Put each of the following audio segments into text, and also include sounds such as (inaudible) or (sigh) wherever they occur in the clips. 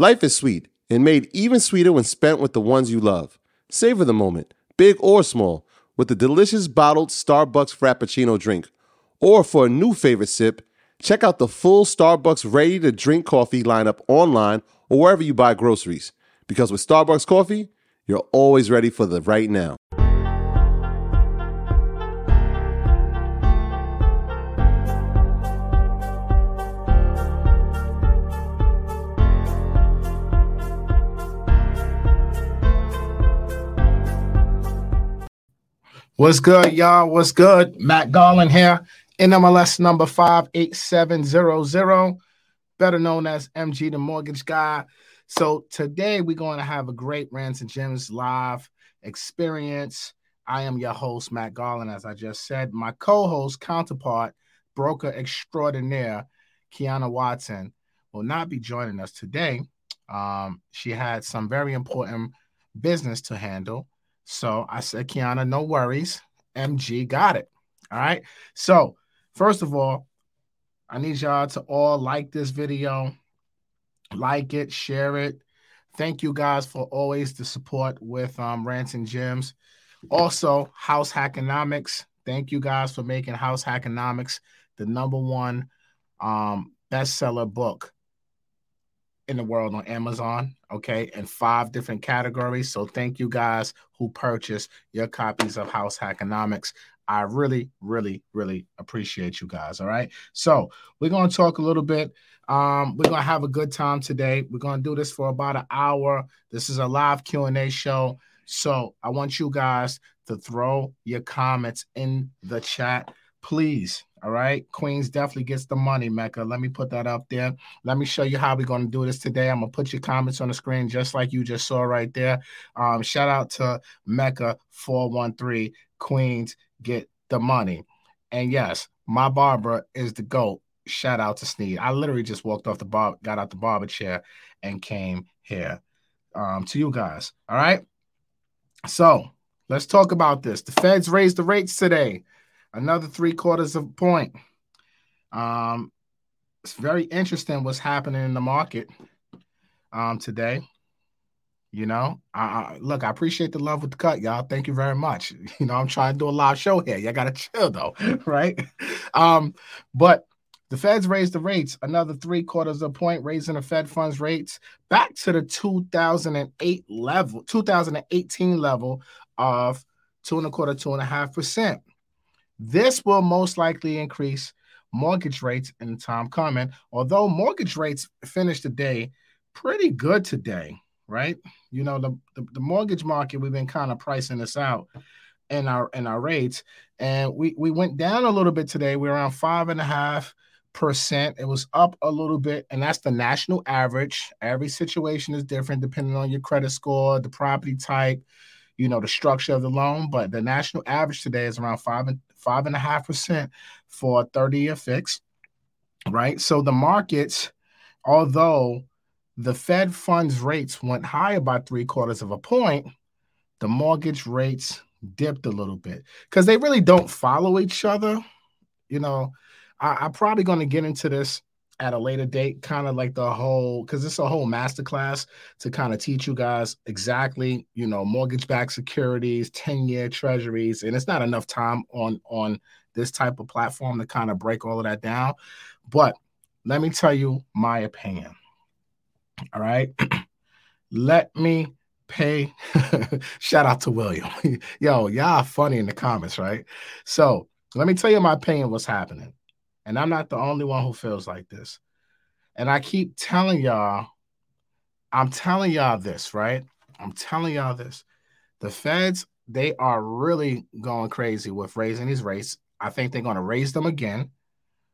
Life is sweet and made even sweeter when spent with the ones you love. Savor the moment, big or small, with the delicious bottled Starbucks Frappuccino drink. Or for a new favorite sip, check out the full Starbucks ready to drink coffee lineup online or wherever you buy groceries. Because with Starbucks coffee, you're always ready for the right now. What's good, y'all? What's good? Matt Garland here, NMLS number 58700, better known as MG the Mortgage Guy. So today we're going to have a great Rants and Gems live experience. I am your host, Matt Garland, as I just said. My co-host, counterpart, broker extraordinaire, Kiana Watson, will not be joining us today. Um, she had some very important business to handle. So I said, Kiana, no worries. MG got it. All right. So, first of all, I need y'all to all like this video, like it, share it. Thank you guys for always the support with um, Rants and Gems. Also, House Hackonomics. Thank you guys for making House Hackonomics the number one um, bestseller book in the world on Amazon, okay, in five different categories. So thank you guys who purchased your copies of House Hackonomics. I really, really, really appreciate you guys. All right. So we're gonna talk a little bit. Um, we're gonna have a good time today. We're gonna do this for about an hour. This is a live Q and A show. So I want you guys to throw your comments in the chat, please. All right. Queens definitely gets the money, Mecca. Let me put that up there. Let me show you how we're going to do this today. I'm going to put your comments on the screen just like you just saw right there. Um, shout out to Mecca 413. Queens get the money. And yes, my barber is the GOAT. Shout out to Sneed. I literally just walked off the bar, got out the barber chair, and came here um, to you guys. All right. So let's talk about this. The feds raised the rates today another three quarters of a point. Um, it's very interesting what's happening in the market um, today. You know, I, I, look, I appreciate the love with the cut, y'all. Thank you very much. (laughs) You know, I'm trying to do a live show here. Y'all gotta chill though, (laughs) right? Um, but the Feds raised the rates another three quarters of a point, raising the Fed funds rates back to the 2008 level, 2018 level of two and a quarter, two and a half percent. This will most likely increase mortgage rates in the time coming, although mortgage rates finished the day pretty good today, right? You know, the, the, the mortgage market, we've been kind of pricing this out in our in our rates. And we we went down a little bit today. We're around five and a half percent. It was up a little bit, and that's the national average. Every situation is different depending on your credit score, the property type, you know, the structure of the loan. But the national average today is around five and five and a half percent for a 30 year fix, right? So the markets, although the Fed funds rates went higher by three quarters of a point, the mortgage rates dipped a little bit because they really don't follow each other. You know, I, am probably going to get into this at a later date, kind of like the whole, because it's a whole masterclass to kind of teach you guys exactly, you know, mortgage-backed securities, 10-year treasuries, and it's not enough time on on this type of platform to kind of break all of that down. But let me tell you my opinion. All right. (clears throat) let me pay. (laughs) Shout out to William. (laughs) Yo, y'all funny in the comments, right? So let me tell you my opinion what's happening. And I'm not the only one who feels like this. And I keep telling y'all, I'm telling y'all this, right? I'm telling y'all this. The feds, they are really going crazy with raising these rates. I think they're going to raise them again,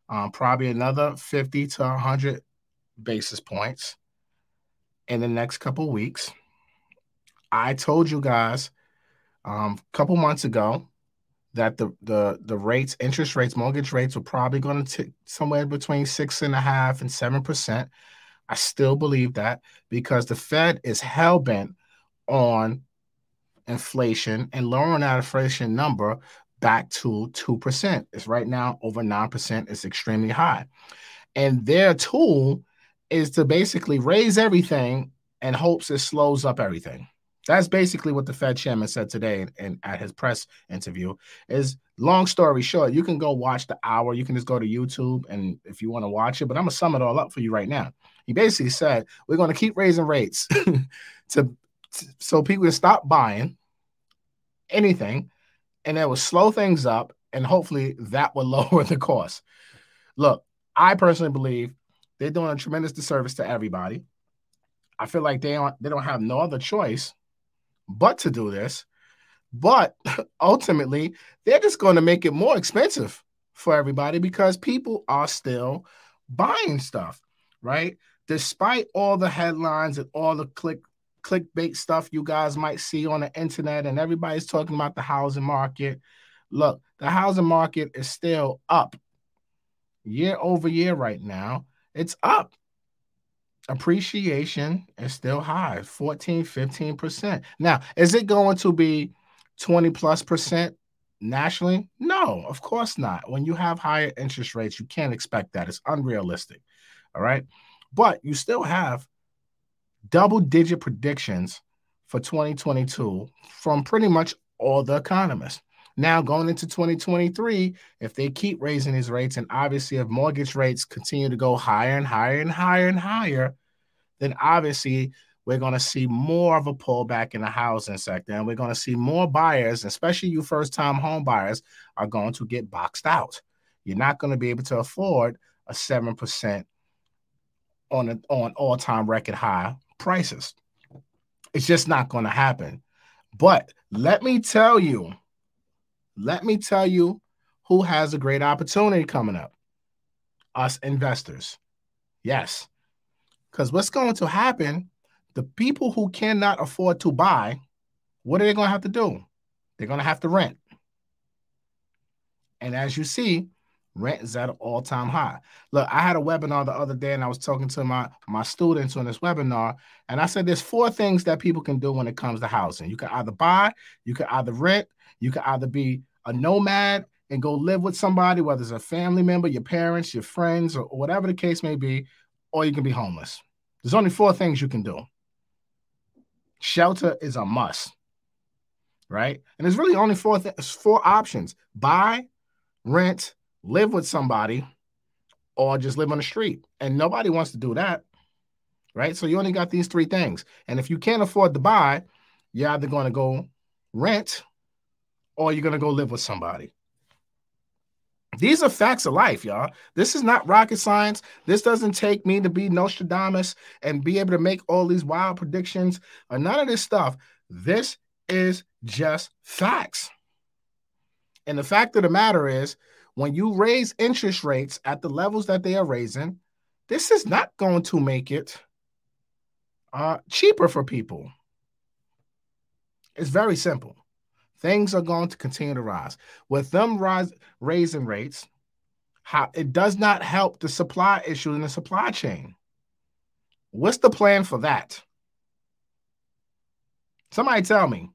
um, probably another 50 to 100 basis points in the next couple weeks. I told you guys um, a couple months ago that the the the rates, interest rates, mortgage rates were probably going to take somewhere between six and a half and seven percent. I still believe that because the Fed is hell bent on inflation and lowering that inflation number back to two percent. It's right now over nine percent. It's extremely high, and their tool is to basically raise everything and hopes it slows up everything. That's basically what the Fed chairman said today and at his press interview. Is long story short, you can go watch the hour. You can just go to YouTube and if you want to watch it, but I'm gonna sum it all up for you right now. He basically said we're to keep raising rates (laughs) to, to so people can stop buying anything, and that will slow things up, and hopefully that will (laughs) lower the cost. Look, I personally believe they're doing a tremendous disservice to everybody. I feel like they don't they don't have no other choice but to do this. But (laughs) ultimately, they're just going to make it more expensive for everybody because people are still buying stuff, right? Despite all the headlines and all the click clickbait stuff you guys might see on the internet and everybody's talking about the housing market. Look, the housing market is still up year over year right now. It's up appreciation is still high 14 15% now is it going to be 20 plus percent nationally? No of course not. When you have higher interest rates you can't expect that. It's unrealistic all right? But you still have double digit predictions for 2022 from pretty much all the economists now, going into 2023, if they keep raising these rates, and obviously if mortgage rates continue to go higher and higher and higher and higher, then obviously we're going to see more of a pullback in the housing sector. And we're going to see more buyers, especially you first time home buyers, are going to get boxed out. You're not going to be able to afford a 7% on, a, on all time record high prices. It's just not going to happen. But let me tell you, let me tell you who has a great opportunity coming up us investors. Yes. Because what's going to happen, the people who cannot afford to buy, what are they going to have to do? They're going to have to rent. And as you see, rent is at an all-time high. Look, I had a webinar the other day and I was talking to my, my students on this webinar, and I said there's four things that people can do when it comes to housing. You can either buy, you can either rent, you can either be a nomad and go live with somebody, whether it's a family member, your parents, your friends, or whatever the case may be, or you can be homeless. There's only four things you can do. Shelter is a must, right? And there's really only four th- four options: buy, rent, live with somebody, or just live on the street. And nobody wants to do that, right? So you only got these three things. And if you can't afford to buy, you're either going to go rent or you're going to go live with somebody. These are facts of life, y'all. This is not rocket science. This doesn't take me to be Nostradamus and be able to make all these wild predictions or none of this stuff. This is just facts. And the fact of the matter is, when you raise interest rates at the levels that they are raising, this is not going to make it uh, cheaper for people. It's very simple. Things are going to continue to rise. With them rise, raising rates, how it does not help the supply issue in the supply chain. What's the plan for that? Somebody tell me.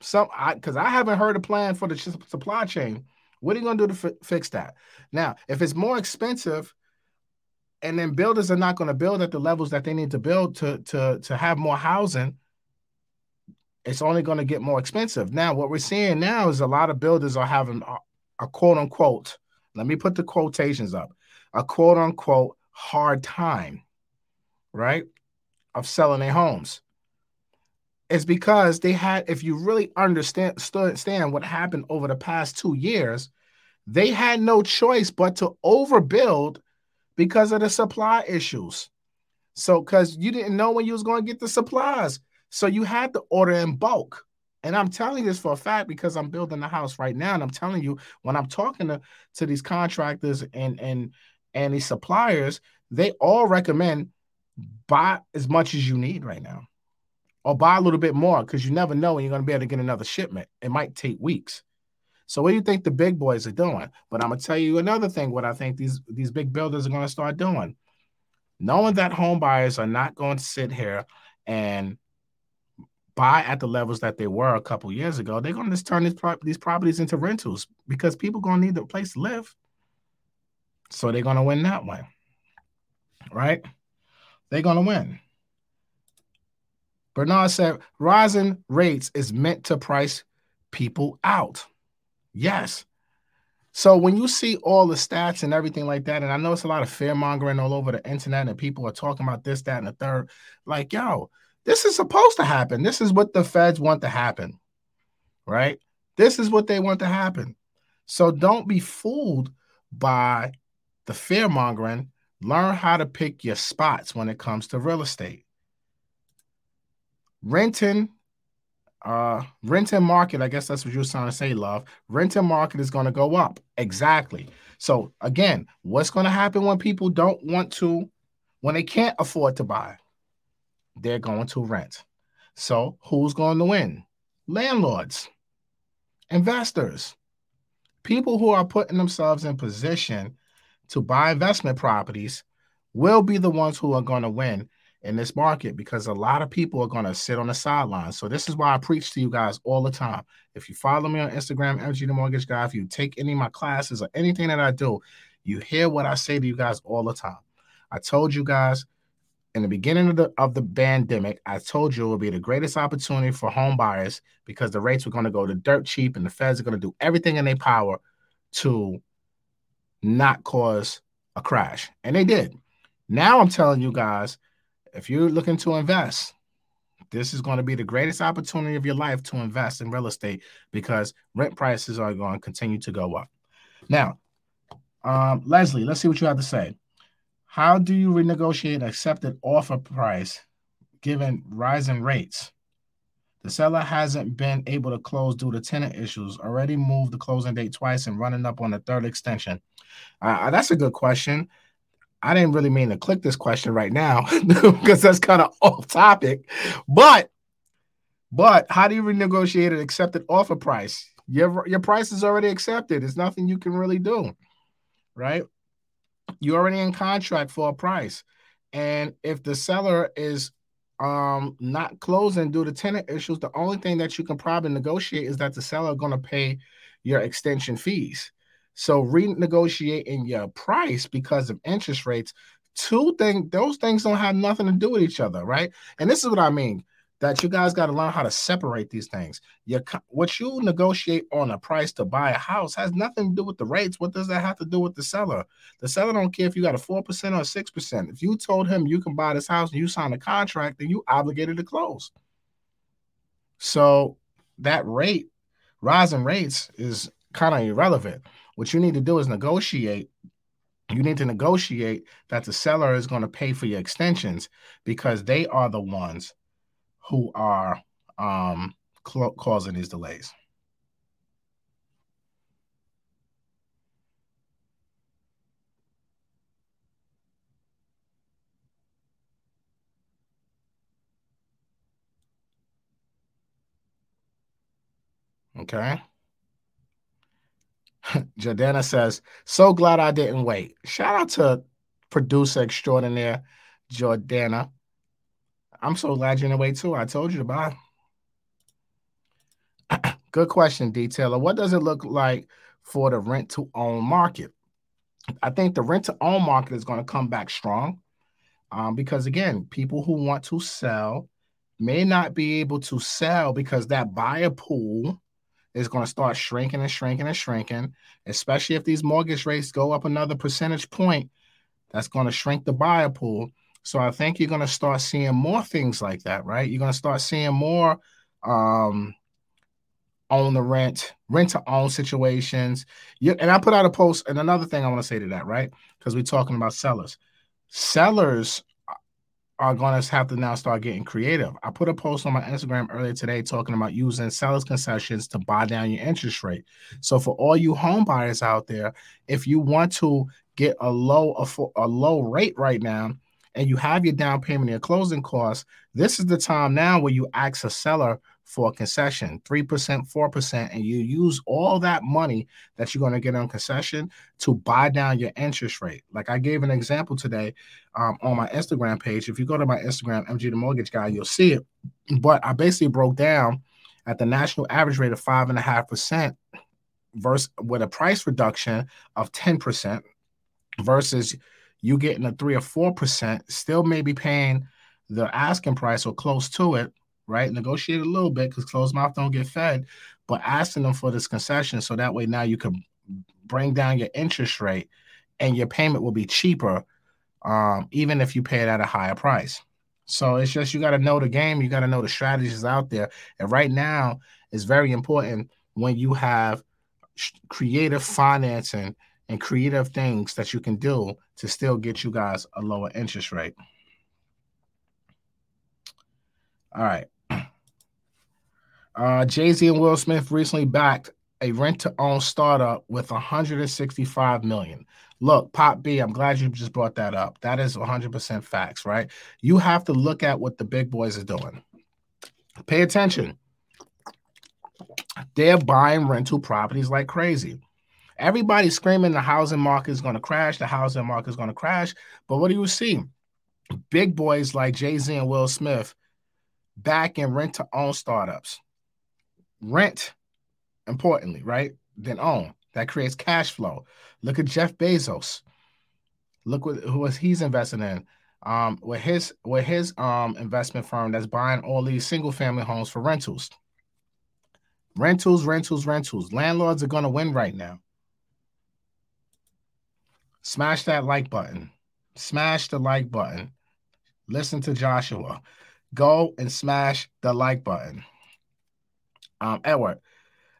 Some because I, I, haven't heard a plan for the supply chain. What are you going to do to f- fix that? Now, if it's more expensive, and then builders are not going to build at the levels that they need to build to to to have more housing, it's only going to get more expensive. Now, what we're seeing now is a lot of builders are having a, a quote unquote, let me put the quotations up, a quote unquote hard time, right, of selling their homes. It's because they had, if you really understand, understand what happened over the past two years, they had no choice but to overbuild because of the supply issues. So, because you didn't know when you was going to get the supplies. So you had to order in bulk. And I'm telling you this for a fact because I'm building a house right now. And I'm telling you, when I'm talking to, to these contractors and and and these suppliers, they all recommend buy as much as you need right now. Or buy a little bit more because you never know when you're going to be able to get another shipment. It might take weeks. So what do you think the big boys are doing? But I'm gonna tell you another thing. What I think these these big builders are going to start doing, knowing that home buyers are not going to sit here and buy at the levels that they were a couple years ago, they're going to just turn these, pro- these properties into rentals because people going to need a place to live. So they're going to win that way. Right? they're going to win. Bernard said rising rates is meant to price people out. Yes. So when you see all the stats and everything like that, and I know it's a lot of fear mongering all over the internet, and people are talking about this, that, and the third, like, yo, this is supposed to happen. This is what the feds want to happen, right? This is what they want to happen. So don't be fooled by the fear mongering. Learn how to pick your spots when it comes to real estate. Renting, uh, renting market, I guess that's what you're trying to say, love. Renting market is going to go up. Exactly. So again, what's going to happen when people don't want to, when they can't afford to buy? They're going to rent. So who's going to win? Landlords, investors, people who are putting themselves in position to buy investment properties will be the ones who are going to win in this market because a lot of people are going to sit on the sidelines. So this is why I preach to you guys all the time. If you follow me on Instagram, MG the Mortgage Guy, if you take any of my classes or anything that I do, you hear what I say to you guys all the time. I told you guys in the beginning of the of the pandemic, I told you it would be the greatest opportunity for home buyers because the rates were going to go to dirt cheap and the feds are going to do everything in their power to not cause a crash. And they did. Now I'm telling you guys if you're looking to invest, this is going to be the greatest opportunity of your life to invest in real estate because rent prices are going to continue to go up. Now, um, Leslie, let's see what you have to say. How do you renegotiate accepted offer price given rising rates? The seller hasn't been able to close due to tenant issues, already moved the closing date twice and running up on the third extension. Uh, that's a good question. I didn't really mean to click this question right now (laughs) because that's kind of off topic. But but how do you renegotiate an accepted offer price? Your your price is already accepted. There's nothing you can really do, right? You're already in contract for a price, and if the seller is um not closing due to tenant issues, the only thing that you can probably negotiate is that the seller going to pay your extension fees. So renegotiating your price because of interest rates, two things, those things don't have nothing to do with each other, right? And this is what I mean that you guys got to learn how to separate these things. You, what you negotiate on a price to buy a house has nothing to do with the rates. What does that have to do with the seller? The seller don't care if you got a four percent or six percent. If you told him you can buy this house and you sign a contract, then you obligated to close. So that rate, rising rates, is kind of irrelevant. What you need to do is negotiate. You need to negotiate that the seller is going to pay for your extensions because they are the ones who are um, cl- causing these delays. Okay. (laughs) Jordana says, so glad I didn't wait. Shout out to producer extraordinaire Jordana. I'm so glad you're in the way too. I told you to (clears throat) buy. Good question, detailer. What does it look like for the rent to own market? I think the rent to own market is going to come back strong um, because, again, people who want to sell may not be able to sell because that buyer pool is going to start shrinking and shrinking and shrinking, especially if these mortgage rates go up another percentage point. That's going to shrink the buyer pool. So I think you're going to start seeing more things like that, right? You're going to start seeing more um, own the rent, rent to own situations. You, and I put out a post, and another thing I want to say to that, right? Because we're talking about sellers. Sellers are going to have to now start getting creative. I put a post on my Instagram earlier today talking about using sellers concessions to buy down your interest rate. So for all you home buyers out there, if you want to get a low a low rate right now and you have your down payment and your closing costs, this is the time now where you ask a seller for a concession 3%, 4%, and you use all that money that you're going to get on concession to buy down your interest rate. Like I gave an example today um, on my Instagram page. If you go to my Instagram, MG the Mortgage Guy, you'll see it. But I basically broke down at the national average rate of 5.5% versus with a price reduction of 10% versus you getting a three or four percent, still maybe paying the asking price or close to it, right? Negotiate a little bit because closed mouth don't get fed, but asking them for this concession so that way now you can bring down your interest rate and your payment will be cheaper, um, even if you pay it at a higher price. So it's just you got to know the game, you got to know the strategies out there. And right now, it's very important when you have creative financing and creative things that you can do to still get you guys a lower interest rate. All right. Uh, Jay Z and Will Smith recently backed a rent to own startup with 165 million. Look, Pop B, I'm glad you just brought that up. That is 100% facts, right? You have to look at what the big boys are doing. Pay attention. They're buying rental properties like crazy. Everybody's screaming the housing market is going to crash, the housing market is going to crash. But what do you see? Big boys like Jay Z and Will Smith back in rent to own startups. Rent, importantly, right? Then own. That creates cash flow. Look at Jeff Bezos. Look what who he's investing in. Um, with his with his um investment firm that's buying all these single family homes for rentals. Rentals, rentals, rentals. Landlords are gonna win right now. Smash that like button. Smash the like button. Listen to Joshua. Go and smash the like button. Um, Edward,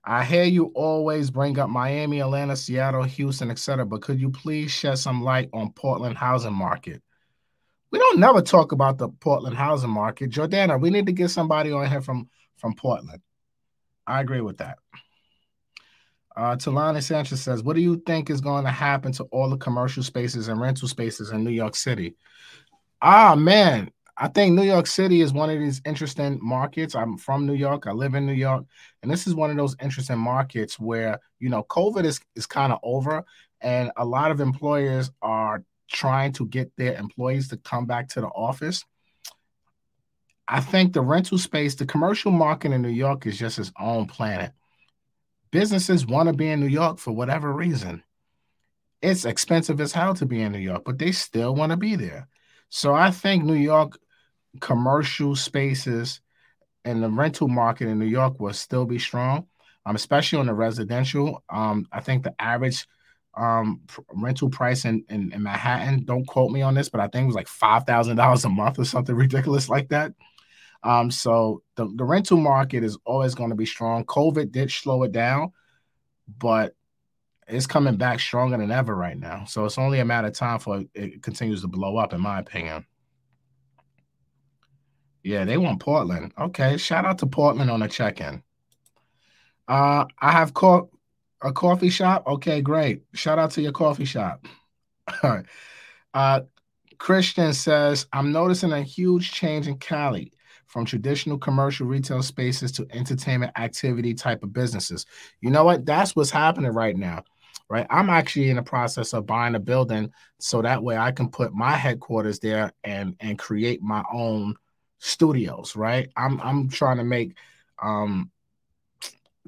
I hear you always bring up Miami, Atlanta, Seattle, Houston, etc. But could you please shed some light on Portland housing market? We don't never talk about the Portland housing market. Jordana, we need to get somebody on here from from Portland. I agree with that. Uh, Talani Sanchez says, "What do you think is going to happen to all the commercial spaces and rental spaces in New York City?" Ah, man, I think New York City is one of these interesting markets. I'm from New York. I live in New York, and this is one of those interesting markets where you know COVID is is kind of over, and a lot of employers are trying to get their employees to come back to the office. I think the rental space, the commercial market in New York is just its own planet. Businesses want to be in New York for whatever reason. It's expensive as hell to be in New York, but they still want to be there. So I think New York commercial spaces and the rental market in New York will still be strong, um, especially on the residential. Um, I think the average um, rental price in, in, in, Manhattan, don't quote me on this, but I think it was like $5,000 a month or something ridiculous like that. Um, so the, the rental market is always going to be strong. COVID did slow it down, but it's coming back stronger than ever right now. So it's only a matter of time for it continues to blow up, in my opinion. Yeah, they want Portland. Okay, shout out to Portland on the check-in. Uh, I have co- a coffee shop. Okay, great. Shout out to your coffee shop. All right. (laughs) Uh, Christian says, I'm noticing a huge change in Cali from traditional commercial retail spaces to entertainment activity type of businesses. You know what? That's what's happening right now, right? I'm actually in the process of buying a building so that way I can put my headquarters there and and create my own studios, right? I'm I'm trying to make um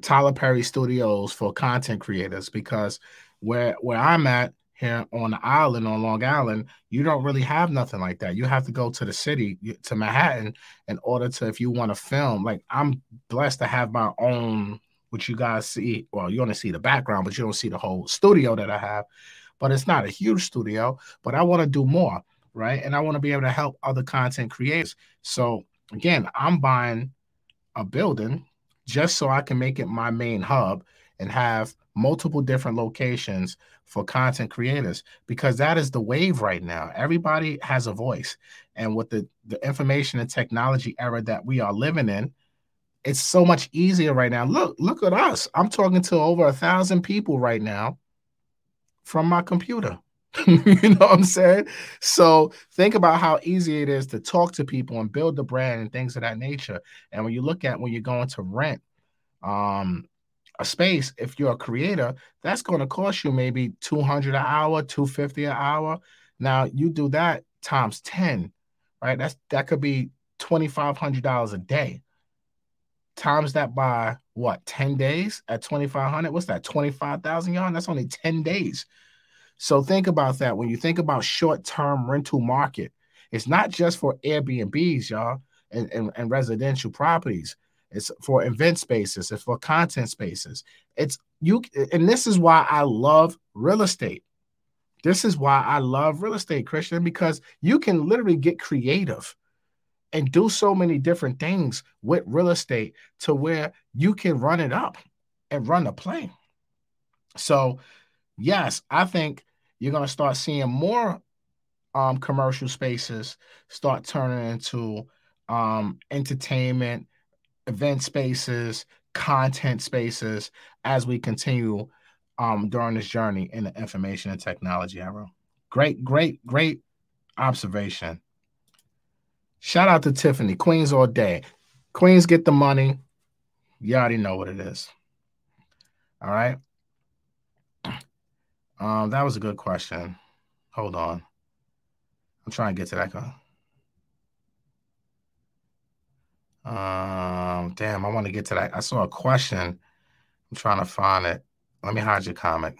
Tyler Perry studios for content creators because where where I'm at here on the island on Long Island, you don't really have nothing like that. You have to go to the city to Manhattan in order to if you want to film. Like I'm blessed to have my own which you guys see. Well, you only see the background, but you don't see the whole studio that I have. But it's not a huge studio, but I want to do more right? And I want to be able to help other content creators. So again, I'm buying a building just so I can make it my main hub and have multiple different locations for content creators because that is the wave right now. Everybody has a voice. And with the, the information and technology era that we are living in, it's so much easier right now. Look, look at us. I'm talking to over a thousand people right now from my computer. (laughs) you know what I'm saying? So think about how easy it is to talk to people and build the brand and things of that nature. And when you look at when you're going to rent um, a space, if you're a creator, that's going to cost you maybe 200 an hour, 250 an hour. Now you do that times 10, right? That's that could be $2,500 a day. Times that by what 10 days at 2500 what's that 25,000 yards that's only 10 days So think about that. When you think about short-term rental market, it's not just for Airbnbs, y'all, and, and, and residential properties. It's for event spaces, it's for content spaces. It's you, and this is why I love real estate. This is why I love real estate, Christian, because you can literally get creative and do so many different things with real estate to where you can run it up and run the play. So, yes, I think you're going to start seeing more um, commercial spaces start turning into um, entertainment, event spaces, content spaces as we continue um, during this journey in the information and technology era. Great, great, great observation. Shout out to Tiffany, Queens all day. Queens get the money. You already know what it is. All right. Um, that was a good question. Hold on. I'm trying to get to that. Um, damn, I want to get to that. I saw a question. I'm trying to find it. Let me hide your comment.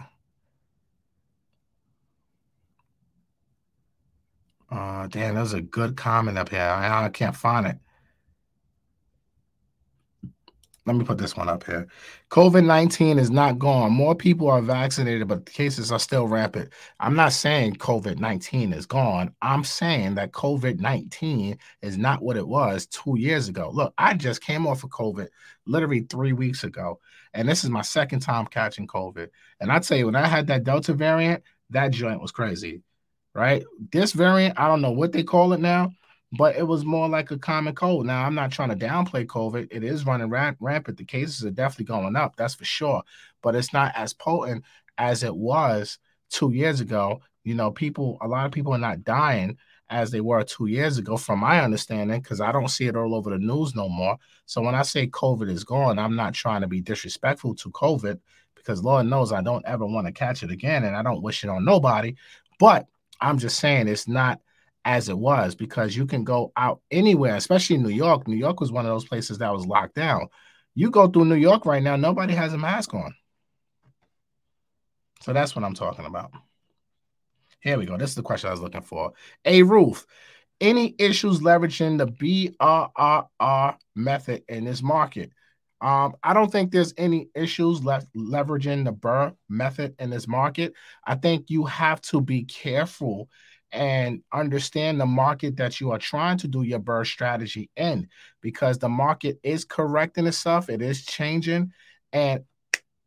Uh, damn, there's a good comment up here. I, I can't find it. Let me put this one up here. COVID 19 is not gone. More people are vaccinated, but cases are still rampant. I'm not saying COVID 19 is gone. I'm saying that COVID 19 is not what it was two years ago. Look, I just came off of COVID literally three weeks ago, and this is my second time catching COVID. And I tell you, when I had that Delta variant, that joint was crazy right? This variant, I don't know what they call it now, but it was more like a common cold. Now, I'm not trying to downplay COVID. It is running ramp- rampant. The cases are definitely going up, that's for sure. But it's not as potent as it was two years ago. You know, people, a lot of people are not dying as they were two years ago, from my understanding, because I don't see it all over the news no more. So when I say COVID is gone, I'm not trying to be disrespectful to COVID because Lord knows I don't ever want to catch it again and I don't wish it on nobody. But I'm just saying it's not as it was because you can go out anywhere, especially New York. New York was one of those places that was locked down. You go through New York right now, nobody has a mask on. So that's what I'm talking about. Here we go. This is the question I was looking for. A Ruth, any issues leveraging the BRRRR method in this market? Um, I don't think there's any issues left leveraging the BRRRR method in this market. I think you have to be careful and understand the market that you are trying to do your BRRRR strategy in because the market is correcting itself, it is changing, and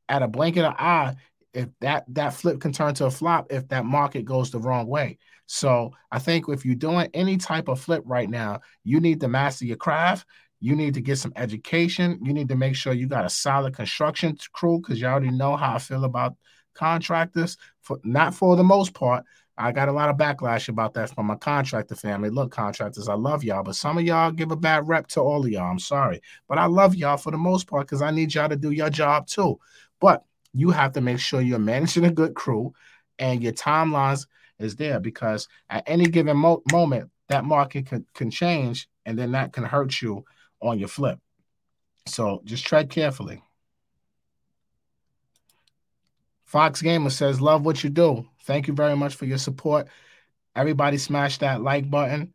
at a blink of an eye, if that that flip can turn to a flop if that market goes the wrong way. So I think if you're doing any type of flip right now, you need to master your craft. You need to get some education. You need to make sure you got a solid construction crew because you already know how I feel about contractors. For not for the most part, I got a lot of backlash about that from my contractor family. Look, contractors, I love y'all, but some of y'all give a bad rep to all of y'all. I'm sorry, but I love y'all for the most part because I need y'all to do your job too. But you have to make sure you're managing a good crew and your timelines is there because at any given mo- moment that market can, can change and then that can hurt you on your flip. So just tread carefully. Fox Gamer says, Love what you do. Thank you very much for your support. Everybody, smash that like button.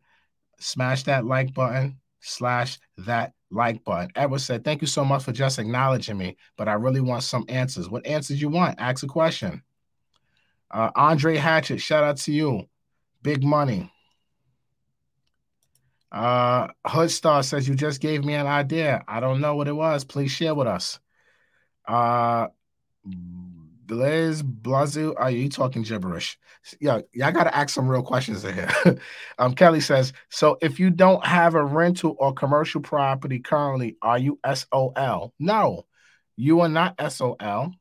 Smash that like button, slash that like button. Edward said, Thank you so much for just acknowledging me, but I really want some answers. What answers you want? Ask a question. Uh, Andre Hatchett, shout out to you. Big money. Uh, Hoodstar says you just gave me an idea. I don't know what it was. Please share with us. Uh, Liz Blazu, are you talking gibberish? Yeah, I got to ask some real questions in here. (laughs) um, Kelly says, so if you don't have a rental or commercial property currently, are you SOL? No, you are not SOL.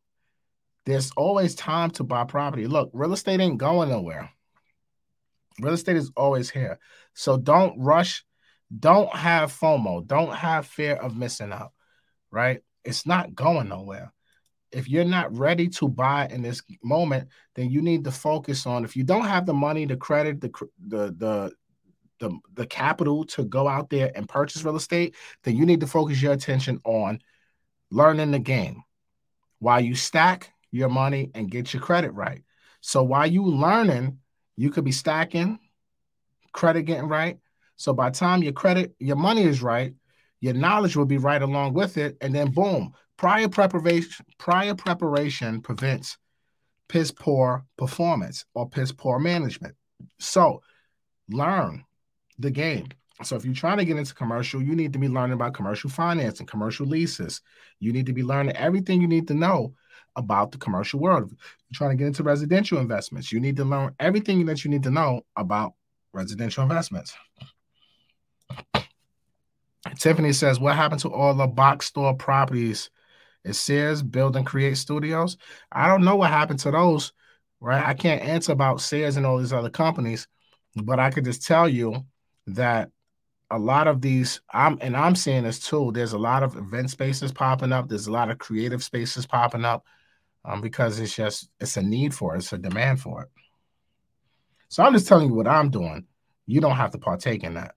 There's always time to buy property. Look, real estate ain't going nowhere. Real estate is always here. So don't rush. Don't have FOMO. Don't have fear of missing out, right? It's not going nowhere. If you're not ready to buy in this moment, then you need to focus on if you don't have the money, the credit, the the the the, the capital to go out there and purchase real estate, then you need to focus your attention on learning the game while you stack your money and get your credit right. So while you learning, you could be stacking, credit getting right. So by time your credit, your money is right, your knowledge will be right along with it, and then boom, prior preparation, prior preparation prevents piss poor performance or piss poor management. So learn the game. So if you're trying to get into commercial, you need to be learning about commercial finance and commercial leases. You need to be learning everything you need to know about the commercial world. If you're trying to get into residential investments, you need to learn everything that you need to know about residential investments. Tiffany says, What happened to all the box store properties? Is says Build and Create Studios? I don't know what happened to those, right? I can't answer about Sears and all these other companies, but I could just tell you that a lot of these i'm and i'm seeing this too there's a lot of event spaces popping up there's a lot of creative spaces popping up um, because it's just it's a need for it it's a demand for it so i'm just telling you what i'm doing you don't have to partake in that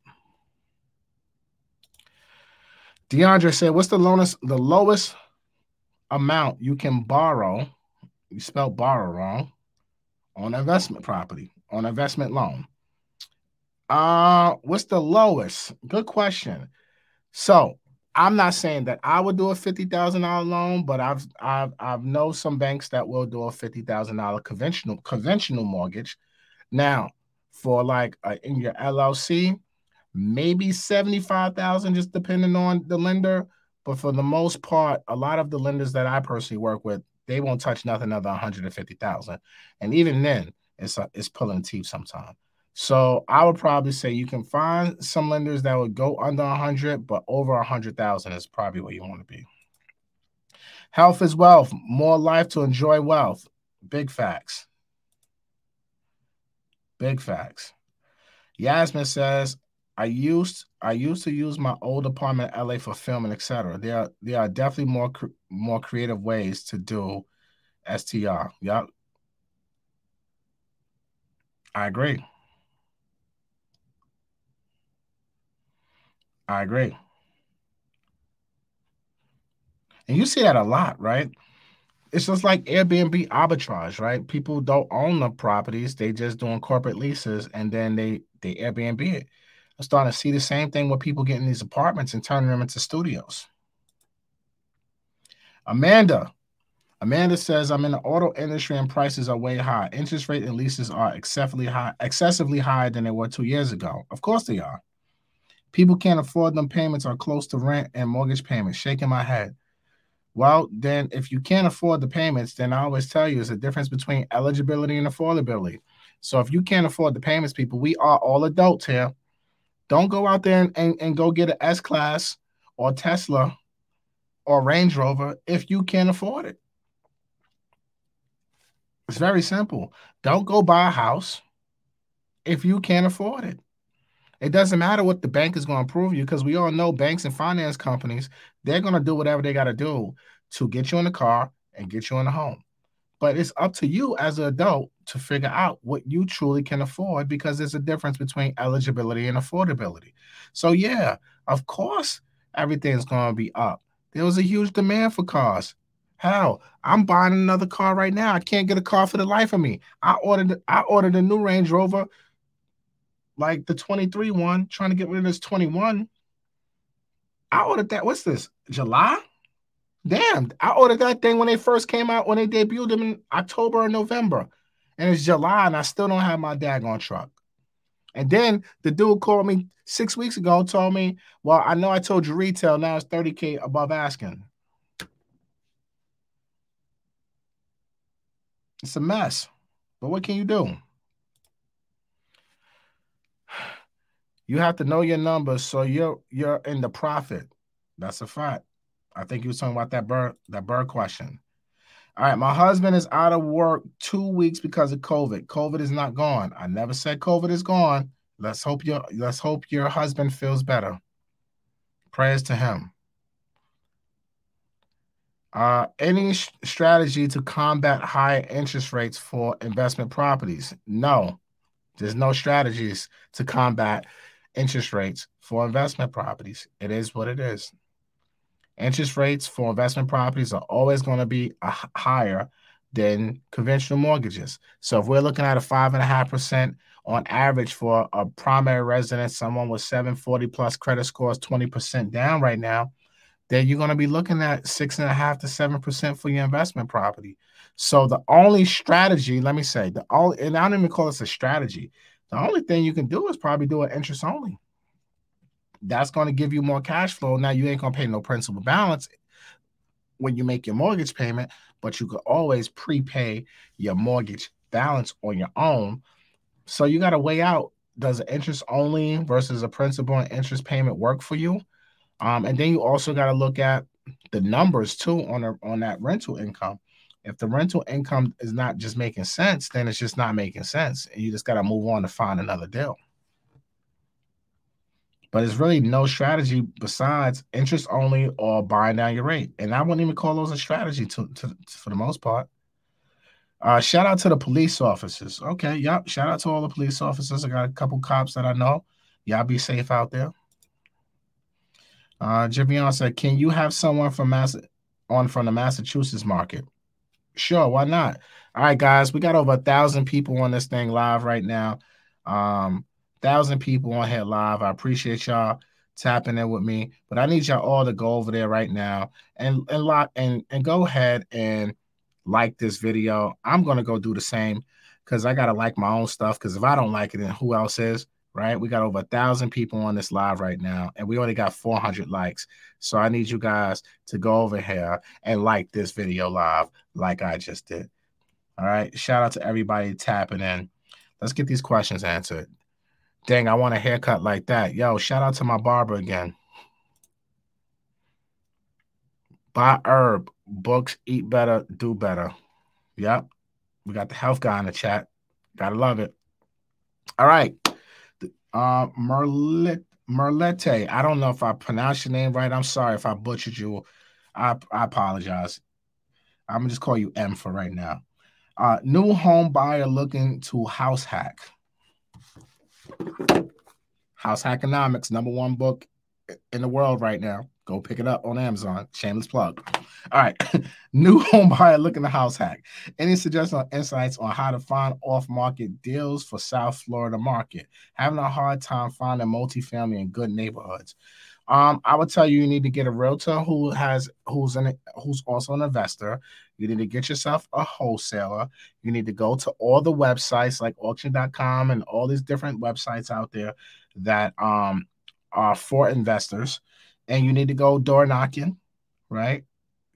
deandre said what's the lowest the lowest amount you can borrow you spelled borrow wrong on investment property on investment loan uh, what's the lowest? Good question. So I'm not saying that I would do a fifty thousand dollar loan, but I've I've I've know some banks that will do a fifty thousand dollar conventional conventional mortgage. Now, for like uh, in your LLC, maybe seventy five thousand, just depending on the lender. But for the most part, a lot of the lenders that I personally work with, they won't touch nothing one hundred and even then, it's uh, it's pulling teeth sometimes. So I would probably say you can find some lenders that would go under 100, but over 100,000 is probably where you want to be. Health is wealth. More life to enjoy wealth. Big facts. Big facts. Yasmin says, I used I used to use my old apartment in LA for filming, etc. There are there are definitely more more creative ways to do STR. Yep. I agree. I agree. And you see that a lot, right? It's just like Airbnb arbitrage, right? People don't own the properties; they just doing corporate leases, and then they they Airbnb it. I'm starting to see the same thing with people getting these apartments and turning them into studios. Amanda, Amanda says, "I'm in the auto industry and prices are way high. Interest rate and leases are excessively high, excessively higher than they were two years ago. Of course they are. People can't afford them payments are close to rent and mortgage payments. Shaking my head. Well, then if you can't afford the payments, then I always tell you there's a difference between eligibility and affordability. So if you can't afford the payments, people, we are all adults here. Don't go out there and, and, and go get an S class or Tesla or Range Rover if you can't afford it. It's very simple. Don't go buy a house if you can't afford it. It doesn't matter what the bank is going to approve you because we all know banks and finance companies, they're going to do whatever they got to do to get you in the car and get you in the home. But it's up to you as an adult to figure out what you truly can afford because there's a difference between eligibility and affordability. So, yeah, of course, everything's going to be up. There was a huge demand for cars. Hell, I'm buying another car right now. I can't get a car for the life of me. I ordered I ordered a new Range Rover like the 23 one, trying to get rid of this 21. I ordered that. What's this? July? Damn, I ordered that thing when they first came out, when they debuted them in October or November. And it's July, and I still don't have my daggone truck. And then the dude called me six weeks ago, told me, Well, I know I told you retail, now it's 30K above asking. It's a mess. But what can you do? (sighs) You have to know your numbers so you're you're in the profit. That's a fact. I think you were talking about that bird that bird question. All right, my husband is out of work two weeks because of COVID. COVID is not gone. I never said COVID is gone. Let's hope your let's hope your husband feels better. Prayers to him. Uh, any sh- strategy to combat high interest rates for investment properties? No, there's no strategies to combat interest rates for investment properties. It is what it is. Interest rates for investment properties are always going to be uh, higher than conventional mortgages. So if we're looking at a five and a half percent on average for a primary residence, someone with 740 plus credit scores, 20% down right now, then you're going to be looking at six and a half to seven percent for your investment property. So the only strategy, let me say, the only and I don't even call this a strategy. The only thing you can do is probably do an interest only. That's going to give you more cash flow. Now you ain't going to pay no principal balance when you make your mortgage payment, but you could always prepay your mortgage balance on your own. So you got to weigh out does an interest only versus a principal and interest payment work for you? Um, and then you also got to look at the numbers too on a, on that rental income. If the rental income is not just making sense, then it's just not making sense. And you just got to move on to find another deal. But it's really no strategy besides interest only or buying down your rate. And I wouldn't even call those a strategy to, to, to for the most part. Uh, shout out to the police officers. Okay, yep. Shout out to all the police officers. I got a couple cops that I know. Y'all be safe out there. Uh, Javion said, "Can you have someone from Mass on from the Massachusetts market?" Sure, why not? All right, guys, we got over a thousand people on this thing live right now. Um, thousand people on here live. I appreciate y'all tapping in with me, but I need y'all all to go over there right now and and lock and and go ahead and like this video. I'm gonna go do the same because I gotta like my own stuff. Because if I don't like it, then who else is? Right? We got over a thousand people on this live right now, and we only got 400 likes. So I need you guys to go over here and like this video live, like I just did. All right. Shout out to everybody tapping in. Let's get these questions answered. Dang, I want a haircut like that. Yo, shout out to my barber again. Buy herb, books, eat better, do better. Yep. We got the health guy in the chat. Gotta love it. All right. Uh Merlet Merlete. I don't know if I pronounced your name right. I'm sorry if I butchered you. I, I apologize. I'm gonna just call you M for right now. Uh, new home buyer looking to house hack. House Hackonomics, number one book in the world right now. Go pick it up on Amazon. Shameless plug. All right. (laughs) New home buyer looking to house hack. Any suggestions or insights on how to find off market deals for South Florida market? Having a hard time finding multifamily in good neighborhoods. Um, I would tell you you need to get a realtor who has who's an who's also an investor. You need to get yourself a wholesaler. You need to go to all the websites like auction.com and all these different websites out there that um are for investors. And you need to go door knocking, right?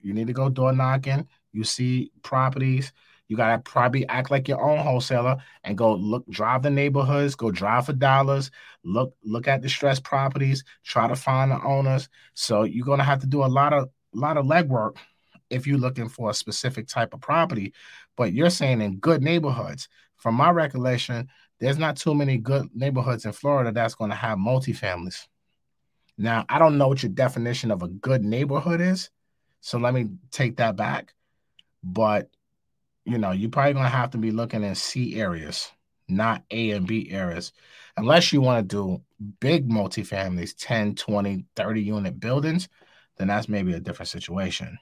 You need to go door knocking. You see properties you gotta probably act like your own wholesaler and go look, drive the neighborhoods, go drive for dollars, look, look at distressed properties, try to find the owners. So you're gonna have to do a lot of a lot of legwork if you're looking for a specific type of property. But you're saying in good neighborhoods. From my recollection, there's not too many good neighborhoods in Florida that's going to have multifamilies. Now, I don't know what your definition of a good neighborhood is. So let me take that back. But you know, you're probably going to have to be looking in C areas, not A and B areas, unless you want to do big multifamilies, 10, 20, 30 unit buildings, then that's maybe a different situation.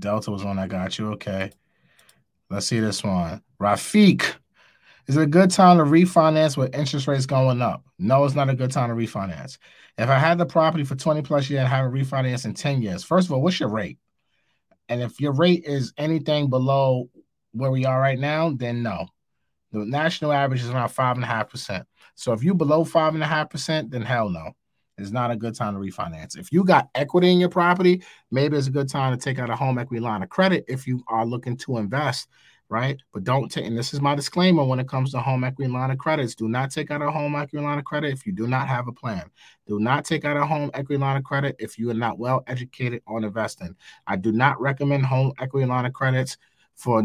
Delta was on. I got you. Okay. Let's see this one. Rafiq. Is it a good time to refinance with interest rates going up? No, it's not a good time to refinance. If I had the property for 20 plus years and haven't refinanced in 10 years, first of all, what's your rate? And if your rate is anything below where we are right now, then no. The national average is around five and a half percent. So if you're below five and a half percent, then hell no. It's not a good time to refinance. If you got equity in your property, maybe it's a good time to take out a home equity line of credit if you are looking to invest right? But don't take, and this is my disclaimer when it comes to home equity line of credits. Do not take out a home equity line of credit if you do not have a plan. Do not take out a home equity line of credit if you are not well educated on investing. I do not recommend home equity line of credits for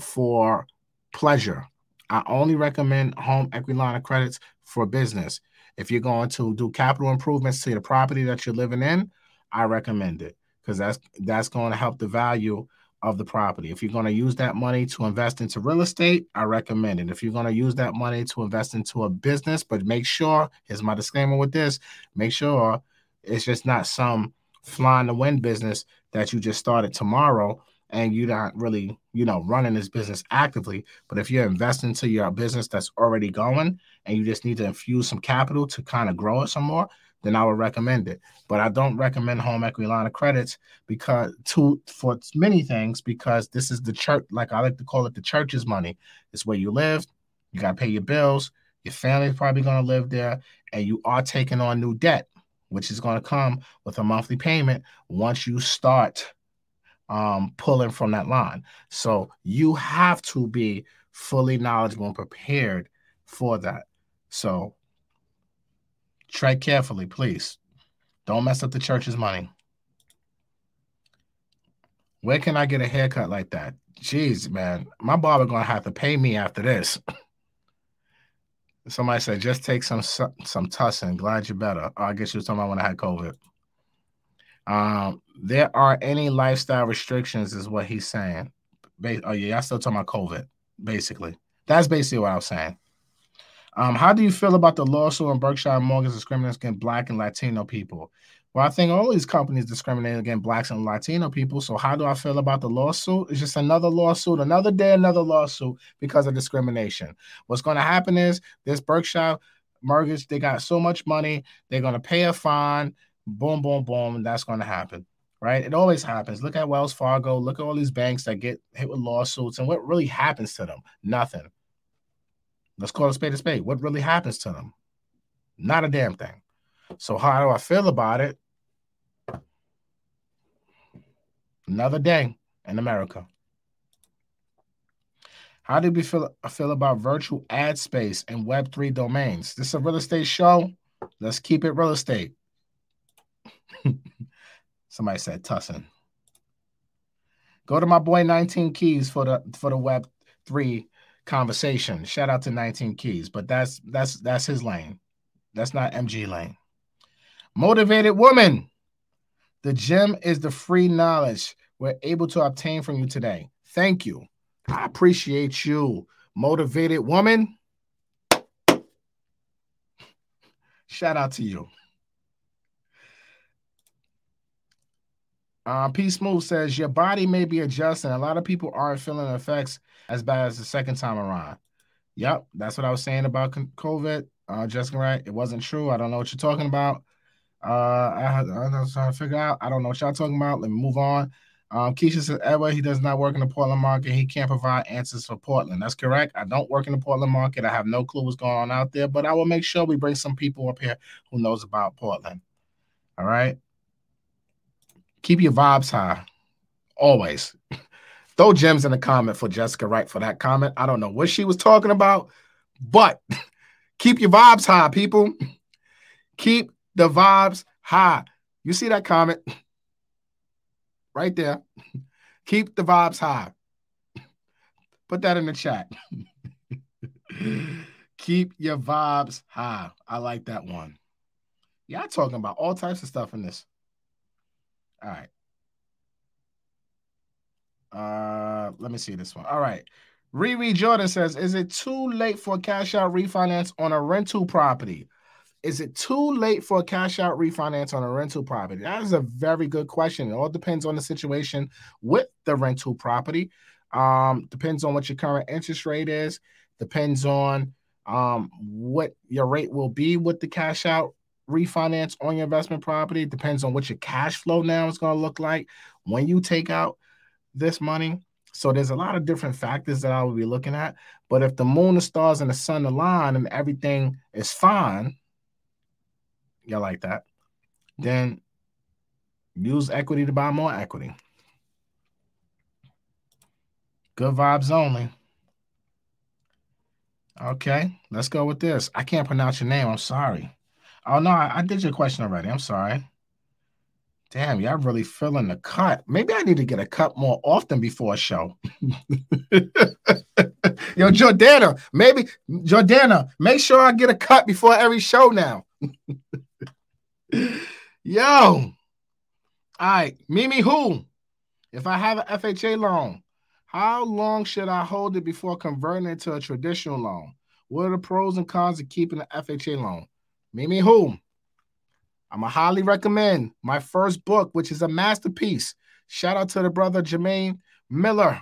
for pleasure. I only recommend home equity line of credits for business. If you're going to do capital improvements to the property that you're living in, I recommend it because that's that's going to help the value of the property. If you're going to use that money to invest into real estate, I recommend it. If you're going to use that money to invest into a business, but make sure, here's my disclaimer with this make sure it's just not some fly in the wind business that you just started tomorrow and you're not really, you know, running this business actively. But if you're investing into your business that's already going and you just need to infuse some capital to kind of grow it some more, then I would recommend it. But I don't recommend home equity line of credits because to for many things because this is the church, like I like to call it the church's money. It's where you live, you gotta pay your bills, your family's probably gonna live there, and you are taking on new debt, which is gonna come with a monthly payment once you start um, pulling from that line. So you have to be fully knowledgeable and prepared for that. So tread carefully, please. Don't mess up the church's money. Where can I get a haircut like that? Jeez, man, my barber gonna have to pay me after this. (laughs) Somebody said, just take some some tussin. Glad you're better. Oh, I guess you was talking about when I had COVID. Um, there are any lifestyle restrictions, is what he's saying. Oh yeah, I still talking about COVID. Basically, that's basically what I was saying. Um, how do you feel about the lawsuit on Berkshire Mortgage discriminating against Black and Latino people? Well, I think all these companies discriminate against Blacks and Latino people. So, how do I feel about the lawsuit? It's just another lawsuit, another day, another lawsuit because of discrimination. What's going to happen is this Berkshire Mortgage, they got so much money, they're going to pay a fine boom, boom, boom, that's going to happen, right? It always happens. Look at Wells Fargo. Look at all these banks that get hit with lawsuits, and what really happens to them? Nothing. Let's call a spade a spade. What really happens to them? Not a damn thing. So how do I feel about it? Another day in America. How do we feel, feel about virtual ad space and Web3 domains? This is a real estate show. Let's keep it real estate. (laughs) Somebody said Tussin. Go to my boy 19 Keys for the for the web three conversation. Shout out to 19 Keys, but that's that's that's his lane. That's not MG lane. Motivated woman. The gym is the free knowledge we're able to obtain from you today. Thank you. I appreciate you, motivated woman. Shout out to you. Uh, P Smooth says your body may be adjusting. A lot of people aren't feeling effects as bad as the second time around. Yep, that's what I was saying about COVID. Uh, Jessica, right? It wasn't true. I don't know what you're talking about. Uh, I, I was trying to figure out. I don't know what y'all talking about. Let me move on. Um, Keisha says, Edward, he does not work in the Portland market. He can't provide answers for Portland. That's correct. I don't work in the Portland market. I have no clue what's going on out there, but I will make sure we bring some people up here who knows about Portland. All right keep your vibes high. Always. (laughs) Throw gems in the comment for Jessica Wright for that comment. I don't know what she was talking about, but (laughs) keep your vibes high, people. (laughs) Keep the vibes high. You see that comment right there? Keep the vibes high. Put that in the chat. Keep your vibes high. I like that one. Y'all talking about all types of stuff in this. All right. Uh, let me see this one. All right. Riri Jordan says, "Is it too late for a cash out refinance on a rental property? Is it too late for a cash out refinance on a rental property? That is a very good question. It all depends on the situation with the rental property. Um, depends on what your current interest rate is. Depends on um what your rate will be with the cash out refinance on your investment property. It depends on what your cash flow now is going to look like when you take out this money. So there's a lot of different factors that I will be looking at. But if the moon, the stars, and the sun align and everything is fine, you like that, then use equity to buy more equity. Good vibes only. Okay, let's go with this. I can't pronounce your name. I'm sorry. Oh no, I, did your question already. I'm sorry. Damn, y'all really feeling the cut. Maybe I need to get a cut more often before a show. (laughs) Yo, Jordana, maybe Jordana, make sure I get a cut before every show now. (laughs) Yo, all right, Mimi who? If I have an FHA loan, how long should I hold it before converting it to a traditional loan? What are the pros and cons of keeping an FHA loan? Mimi who? I'm a highly recommend my first book, which is a masterpiece. Shout out to the brother Jermaine Miller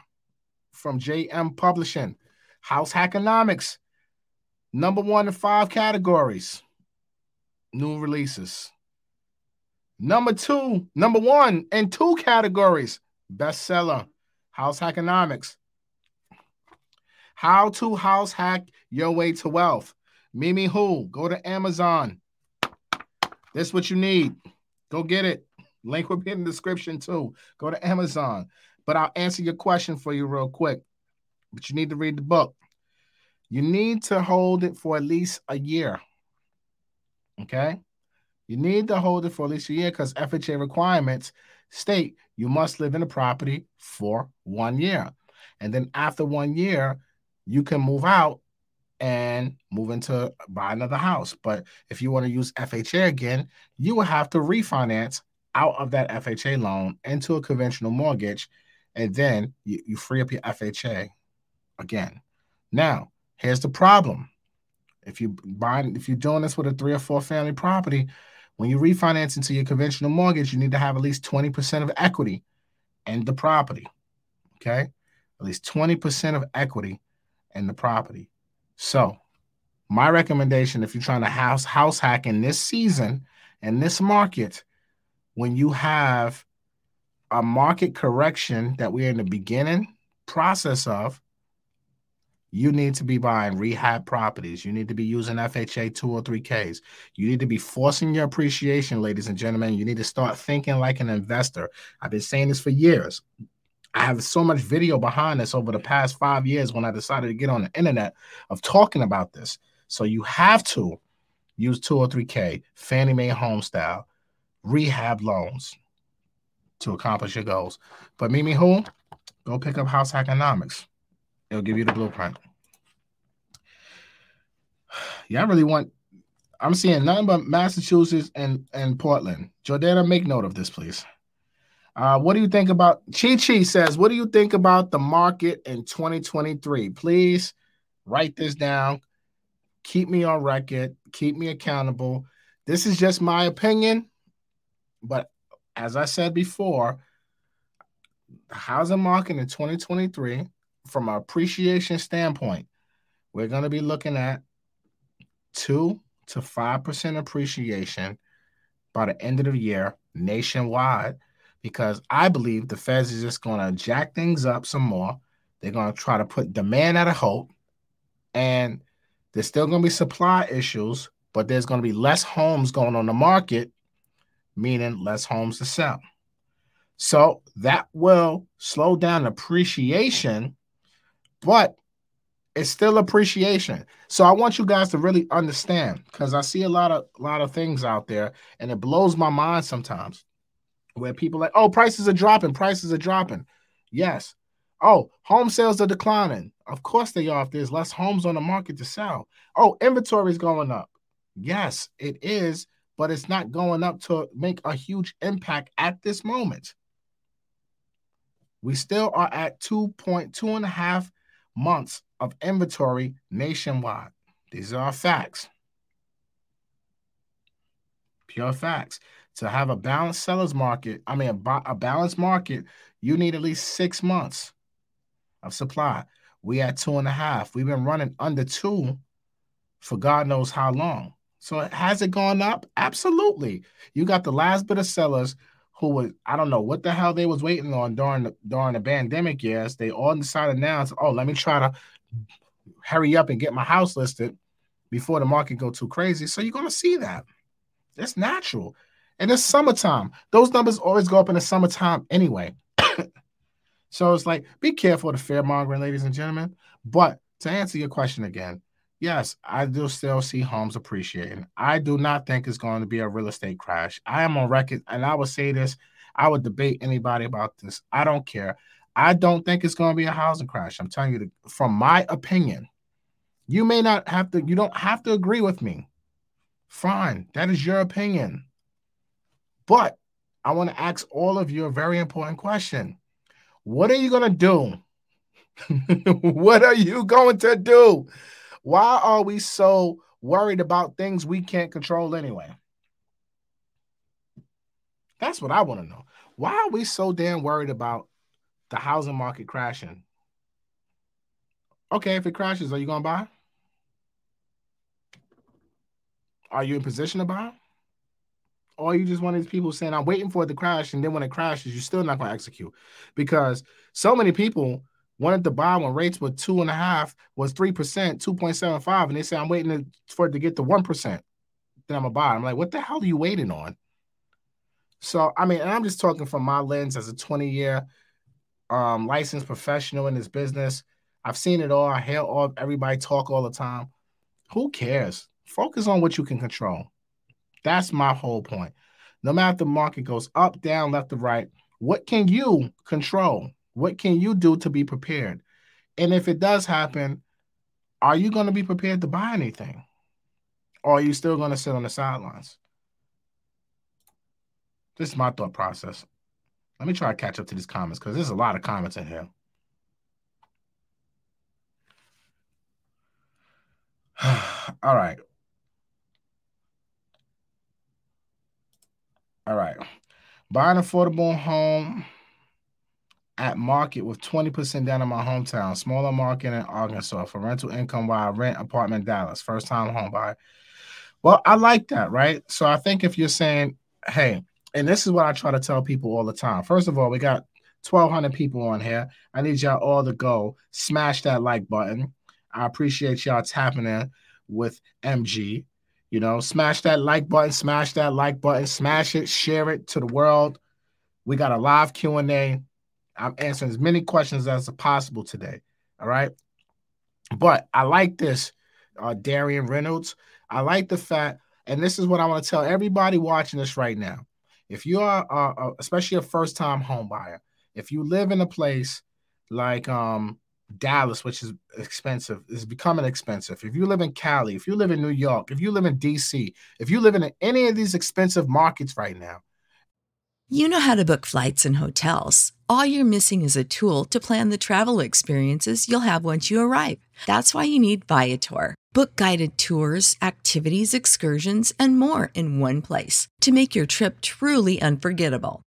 from JM Publishing. House Hackonomics, number one in five categories. New releases. Number two, number one in two categories. Bestseller. House Hackonomics. How to house hack your way to wealth. Mimi Who. Go to Amazon. That's what you need. Go get it. Link will be in the description too. Go to Amazon. But I'll answer your question for you real quick. But you need to read the book. You need to hold it for at least a year. Okay? You need to hold it for at least a year because FHA requirements state you must live in the property for one year. And then after one year, you can move out and move into buy another house. But if you want to use FHA again, you will have to refinance out of that FHA loan into a conventional mortgage, and then you, you free up your FHA again. Now, here's the problem. If you buy if you're doing this with a three or four family property, when you refinance into your conventional mortgage, you need to have at least 20% of equity in the property. Okay? At least 20% of equity in the property. So, my recommendation if you're trying to house house hack in this season in this market, when you have a market correction that we're in the beginning process of, you need to be buying rehab properties. You need to be using FHA 203Ks. You need to be forcing your appreciation, ladies and gentlemen. You need to start thinking like an investor. I've been saying this for years. I have so much video behind this over the past five years when I decided to get on the internet of talking about this. So you have to use 203K, Fannie Mae home style, rehab loans to accomplish your goals. But Mimi who? Go pick up House Hackonomics. It'll give you the blueprint. (sighs) Yeah, I really want. I'm seeing nothing but Massachusetts and, and Portland. Jordana, make note of this, please. Uh, what do you think about Chi Chi says, what do you think about the market in 2023? Please write this down. Keep me on record, keep me accountable. This is just my opinion, but as I said before, the housing market in 2023, from an appreciation standpoint, we're going to be looking at two to five percent appreciation by the end of the year nationwide because I believe the Feds is just going to jack things up some more. They're going to try to put demand out of hope, and there's still going to be supply issues, but there's going to be less homes going on the market, meaning less homes to sell. So that will slow down appreciation, but it's still appreciation. So I want you guys to really understand because I see a lot of a lot of things out there, and it blows my mind sometimes where people like, oh, prices are dropping, prices are dropping. Yes. Oh, home sales are declining. Of course they are if there's less homes on the market to sell. Oh, inventory is going up. Yes, it is, but it's not going up to make a huge impact at this moment. We still are at 2.2 and a half months of inventory nationwide. These are facts. Pure facts to have a balanced seller's market, I mean, a, a balanced market, you need at least six months of supply. We at two and a half. We've been running under two for God knows how long. So has it gone up? Absolutely. You got the last bit of sellers who was I don't know what the hell they was waiting on during the during the pandemic years. They all decided now, oh, let me try to hurry up and get my house listed before the market go too crazy. So you're gonna see that. It's natural. And it's summertime. Those numbers always go up in the summertime anyway. (coughs) so it's like, be careful of the fear mongering, ladies and gentlemen. But to answer your question again, yes, I do still see homes appreciating. I do not think it's going to be a real estate crash. I am on record, and I would say this. I would debate anybody about this. I don't care. I don't think it's going to be a housing crash. I'm telling you, from my opinion, you may not have to, you don't have to agree with me. Fine. That is your opinion. But I want to ask all of you a very important question. What are you going to do? (laughs) what are you going to do? Why are we so worried about things we can't control anyway? That's what I want to know. Why are we so damn worried about the housing market crashing? Okay, if it crashes, are you going to buy? Are you in position to buy? Or are you just of these people saying, I'm waiting for it to crash, and then when it crashes, you're still not going to execute? Because so many people wanted to buy when rates were two and a half, was 3%, 2.75, and they say, I'm waiting for it to get to 1%. Then I'm going to buy. I'm like, what the hell are you waiting on? So, I mean, I'm just talking from my lens as a 20 year um, licensed professional in this business. I've seen it all. I hear all everybody talk all the time. Who cares? Focus on what you can control. That's my whole point. No matter the market goes up, down, left, or right, what can you control? What can you do to be prepared? And if it does happen, are you going to be prepared to buy anything? Or are you still going to sit on the sidelines? This is my thought process. Let me try to catch up to these comments because there's a lot of comments in here. (sighs) All right. All right. Buy an affordable home at market with 20% down in my hometown, smaller market in Arkansas for rental income while I rent apartment Dallas, first time home buyer. Well, I like that, right? So I think if you're saying, hey, and this is what I try to tell people all the time. First of all, we got 1,200 people on here. I need y'all all to go smash that like button. I appreciate y'all tapping in with MG. You know, smash that like button, smash that like button, smash it, share it to the world. We got a live Q&A. I'm answering as many questions as possible today. All right. But I like this, uh, Darian Reynolds. I like the fact, and this is what I want to tell everybody watching this right now. If you are, uh, especially a first time home buyer, if you live in a place like um, Dallas, which is expensive, is becoming expensive. If you live in Cali, if you live in New York, if you live in DC, if you live in any of these expensive markets right now, you know how to book flights and hotels. All you're missing is a tool to plan the travel experiences you'll have once you arrive. That's why you need Viator. Book guided tours, activities, excursions, and more in one place to make your trip truly unforgettable.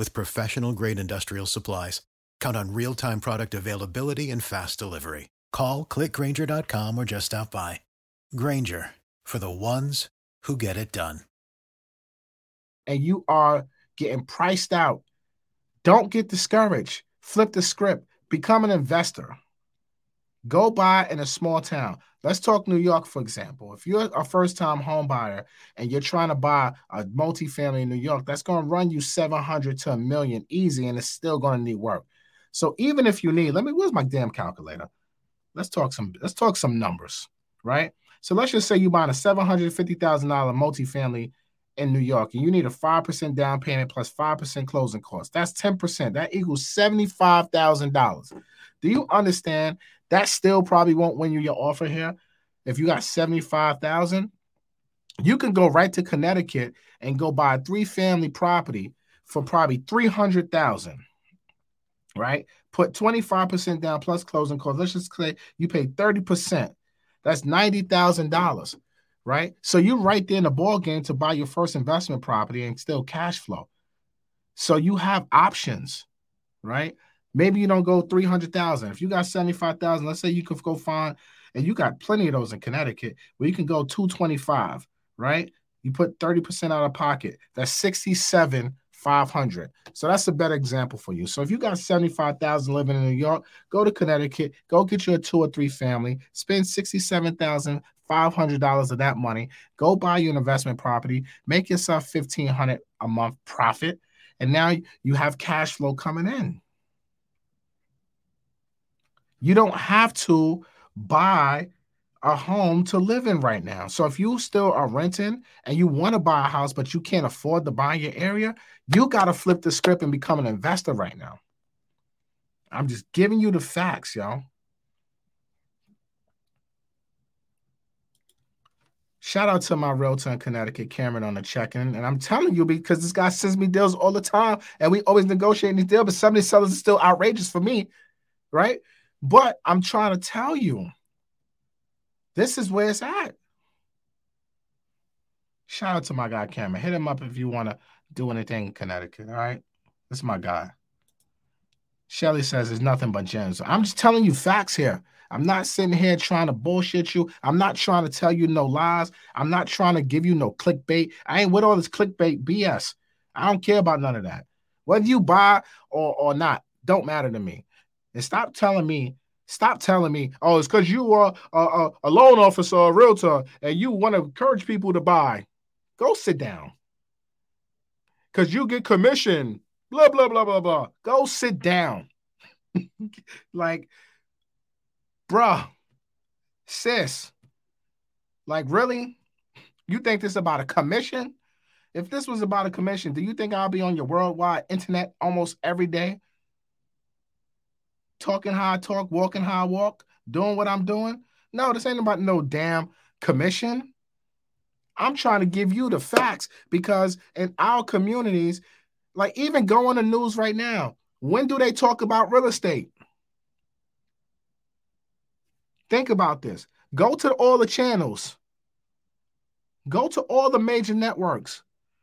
with professional grade industrial supplies. Count on real time product availability and fast delivery. Call clickgrainger.com or just stop by. Grainger for the ones who get it done. And you are getting priced out. Don't get discouraged. Flip the script. Become an investor. Go buy in a small town. Let's talk New York, for example. If you're a first time home buyer and you're trying to buy a multifamily in New York, that's going to run you 700 to a million easy and it's still going to need work. So even if you need, let me, where's my damn calculator? Let's talk some, let's talk some numbers, right? So let's just say you're buying a $750,000 multifamily in New York and you need a 5% down payment plus 5% closing costs. That's 10%. That equals $75,000. Do you understand that still probably won't win you your offer here. If you got 75,000, you can go right to Connecticut and go buy a three family property for probably 300,000. Right? Put 25% down plus closing costs. Let's just say you pay 30%. That's $90,000. Right? So you're right there in the ball game to buy your first investment property and still cash flow. So you have options, right? Maybe you don't go 300,000. If you got 75,000, let's say you could go find, and you got plenty of those in Connecticut where you can go 225, right? You put 30% out of pocket. That's 67 500. So that's a better example for you. So if you got 75,000 living in New York, go to Connecticut, go get you a two or three family, spend 67,000 $500 of that money, go buy you an investment property, make yourself 1500 a month profit, and now you have cash flow coming in. You don't have to buy a home to live in right now. So if you still are renting and you want to buy a house, but you can't afford to buy your area, you got to flip the script and become an investor right now. I'm just giving you the facts, y'all. Shout out to my realtor in Connecticut, Cameron, on the check-in. And I'm telling you, because this guy sends me deals all the time, and we always negotiate these deals, but some of these sellers are still outrageous for me, right? But I'm trying to tell you this is where it's at. Shout out to my guy Cameron. Hit him up if you want to do anything in Connecticut. All right. This is my guy. Shelly says it's nothing but gems. I'm just telling you facts here. I'm not sitting here trying to bullshit you. I'm not trying to tell you no lies. I'm not trying to give you no clickbait. I ain't with all this clickbait BS. I don't care about none of that. Whether you buy or, or not, don't matter to me. And stop telling me Stop telling me, oh, it's because you are a, a, a, loan officer, a realtor, and you want to encourage people to buy. Go sit down. Because you get commission. Blah, blah, blah, blah, blah. Go sit down. (laughs) like, bruh, sis, like, really? You think this is about a commission? If this was about a commission, do you think I'll be on your worldwide internet almost every day? Talking how I talk, walking how I walk, doing what I'm doing. No, this ain't about no damn commission. I'm trying to give you the facts because in our communities, like even go on the news right now, when do they talk about real estate? Think about this. Go to all the channels. Go to all the major networks.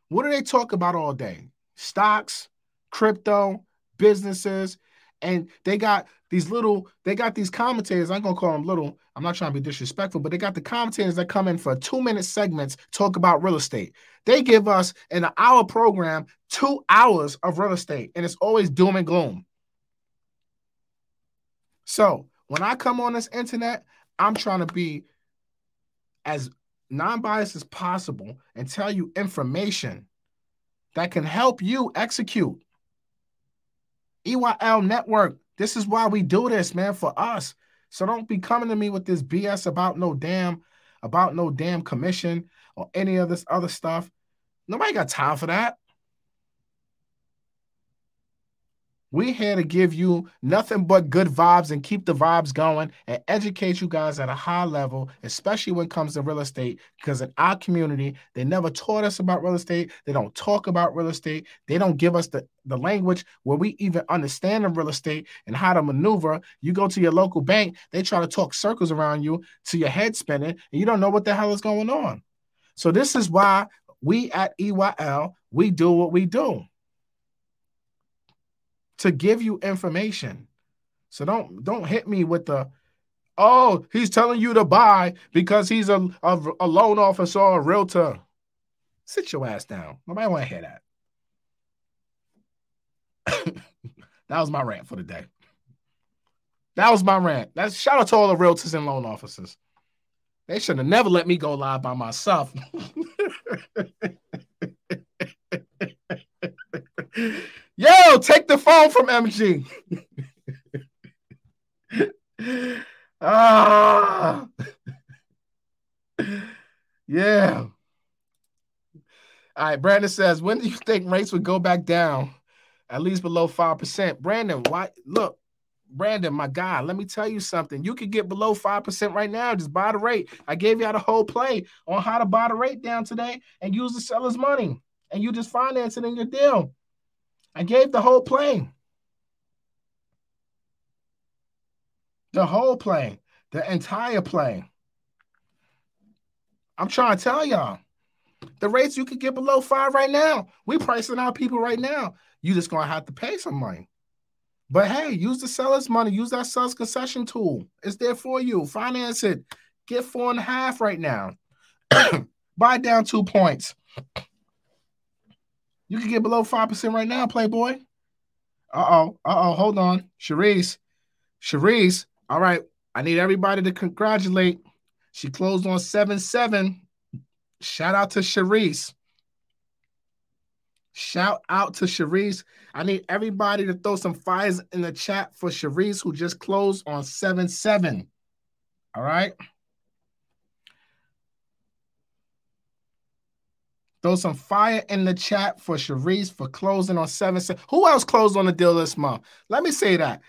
What do they talk about all day? Stocks, crypto, businesses, and they got these little, they got these commentators. I'm gonna call them little. I'm not trying to be disrespectful, but they got the commentators that come in for two minute segments talk about real estate. They give us in an hour program two hours of real estate, and it's always doom and gloom. So when I come on this internet, I'm trying to be as non-biased as possible and tell you information that can help you execute. EYL Network. This is why we do this, man, for us. So don't be coming to me with this BS about no damn, about no damn commission or any of this other stuff. Nobody got time for that. We here to give you nothing but good vibes and keep the vibes going and educate you guys at a high level, especially when it comes to real estate. Because in our community, they never taught us about real estate. They don't talk about real estate. They don't give us the, the language where we even understand the real estate and how to maneuver. You go to your local bank, they try to talk circles around you to your head spinning, and you don't know what the hell is going on. So this is why we at EYL, we do what we do to give you information. So don't don't hit me with the oh, he's telling you to buy because he's a, a, a loan officer or a realtor. Sit your ass down. Nobody want to hear that. (laughs) that was my rant for the day. That was my rant. That's shout out to all the realtors and loan officers. They should have never let me go live by myself. (laughs) Yo, take the phone from MG. (laughs) ah. yeah. All right, Brandon says, when do you think rates would go back down? At least below 5%. Brandon, why look, Brandon, my guy, let me tell you something. You could get below 5% right now. Just buy the rate. I gave y'all the whole play on how to buy the rate down today and use the seller's money. And you just finance it in your deal. I gave the whole plane. The whole plane, the entire plane. I'm trying to tell y'all. The rates you could get below five right now. We pricing out people right now. You just gonna have to pay some money. But hey, use the seller's money. Use that seller's concession tool. It's there for you. Finance it. Get four and a half right now. (coughs) Buy down two points. You can get below 5% right now, Playboy. Uh-oh. Uh-oh. Hold on. Sharice. Sharice. All right. I need everybody to congratulate. She closed on 7-7. Shout out to Sharice. Shout out to Sharice. I need everybody to throw some fires in the chat for Sharice, who just closed on 7 7. All right. Throw some fire in the chat for Sharice for closing on 7 7. Who else closed on the deal this month? Let me say that.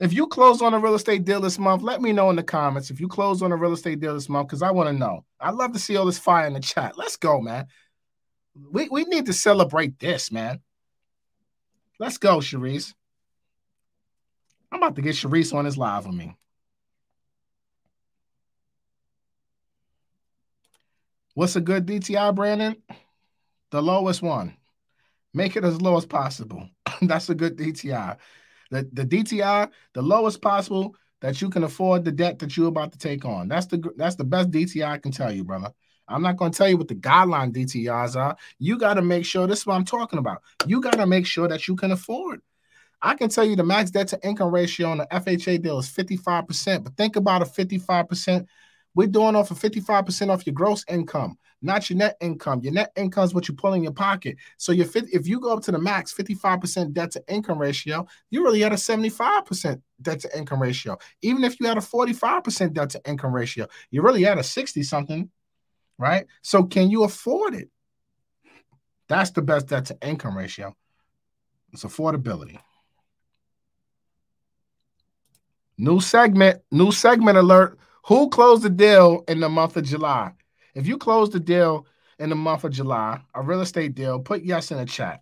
If you closed on a real estate deal this month, let me know in the comments if you closed on a real estate deal this month because I want to know. I'd love to see all this fire in the chat. Let's go, man. We, we need to celebrate this, man. Let's go, Sharice. I'm about to get Sharice on his live with me. What's a good DTI, Brandon? The lowest one. Make it as low as possible. (laughs) That's a good DTI. The, the DTI, the lowest possible that you can afford the debt that you're about to take on. That's the that's the best DTI I can tell you, brother. I'm not going to tell you what the guideline DTIs are. You got to make sure this is what I'm talking about. You got to make sure that you can afford. I can tell you the max debt to income ratio on the FHA deal is 55%, but think about a 55%. We're doing off of 55% off your gross income, not your net income. Your net income is what you pull in your pocket. So your if you go up to the max 55% debt to income ratio, you really had a 75% debt to income ratio. Even if you had a 45% debt to income ratio, you really had a 60 something right? So can you afford it? That's the best debt to income ratio. It's affordability. New segment, new segment alert. Who closed the deal in the month of July? If you close the deal in the month of July, a real estate deal, put yes in the chat.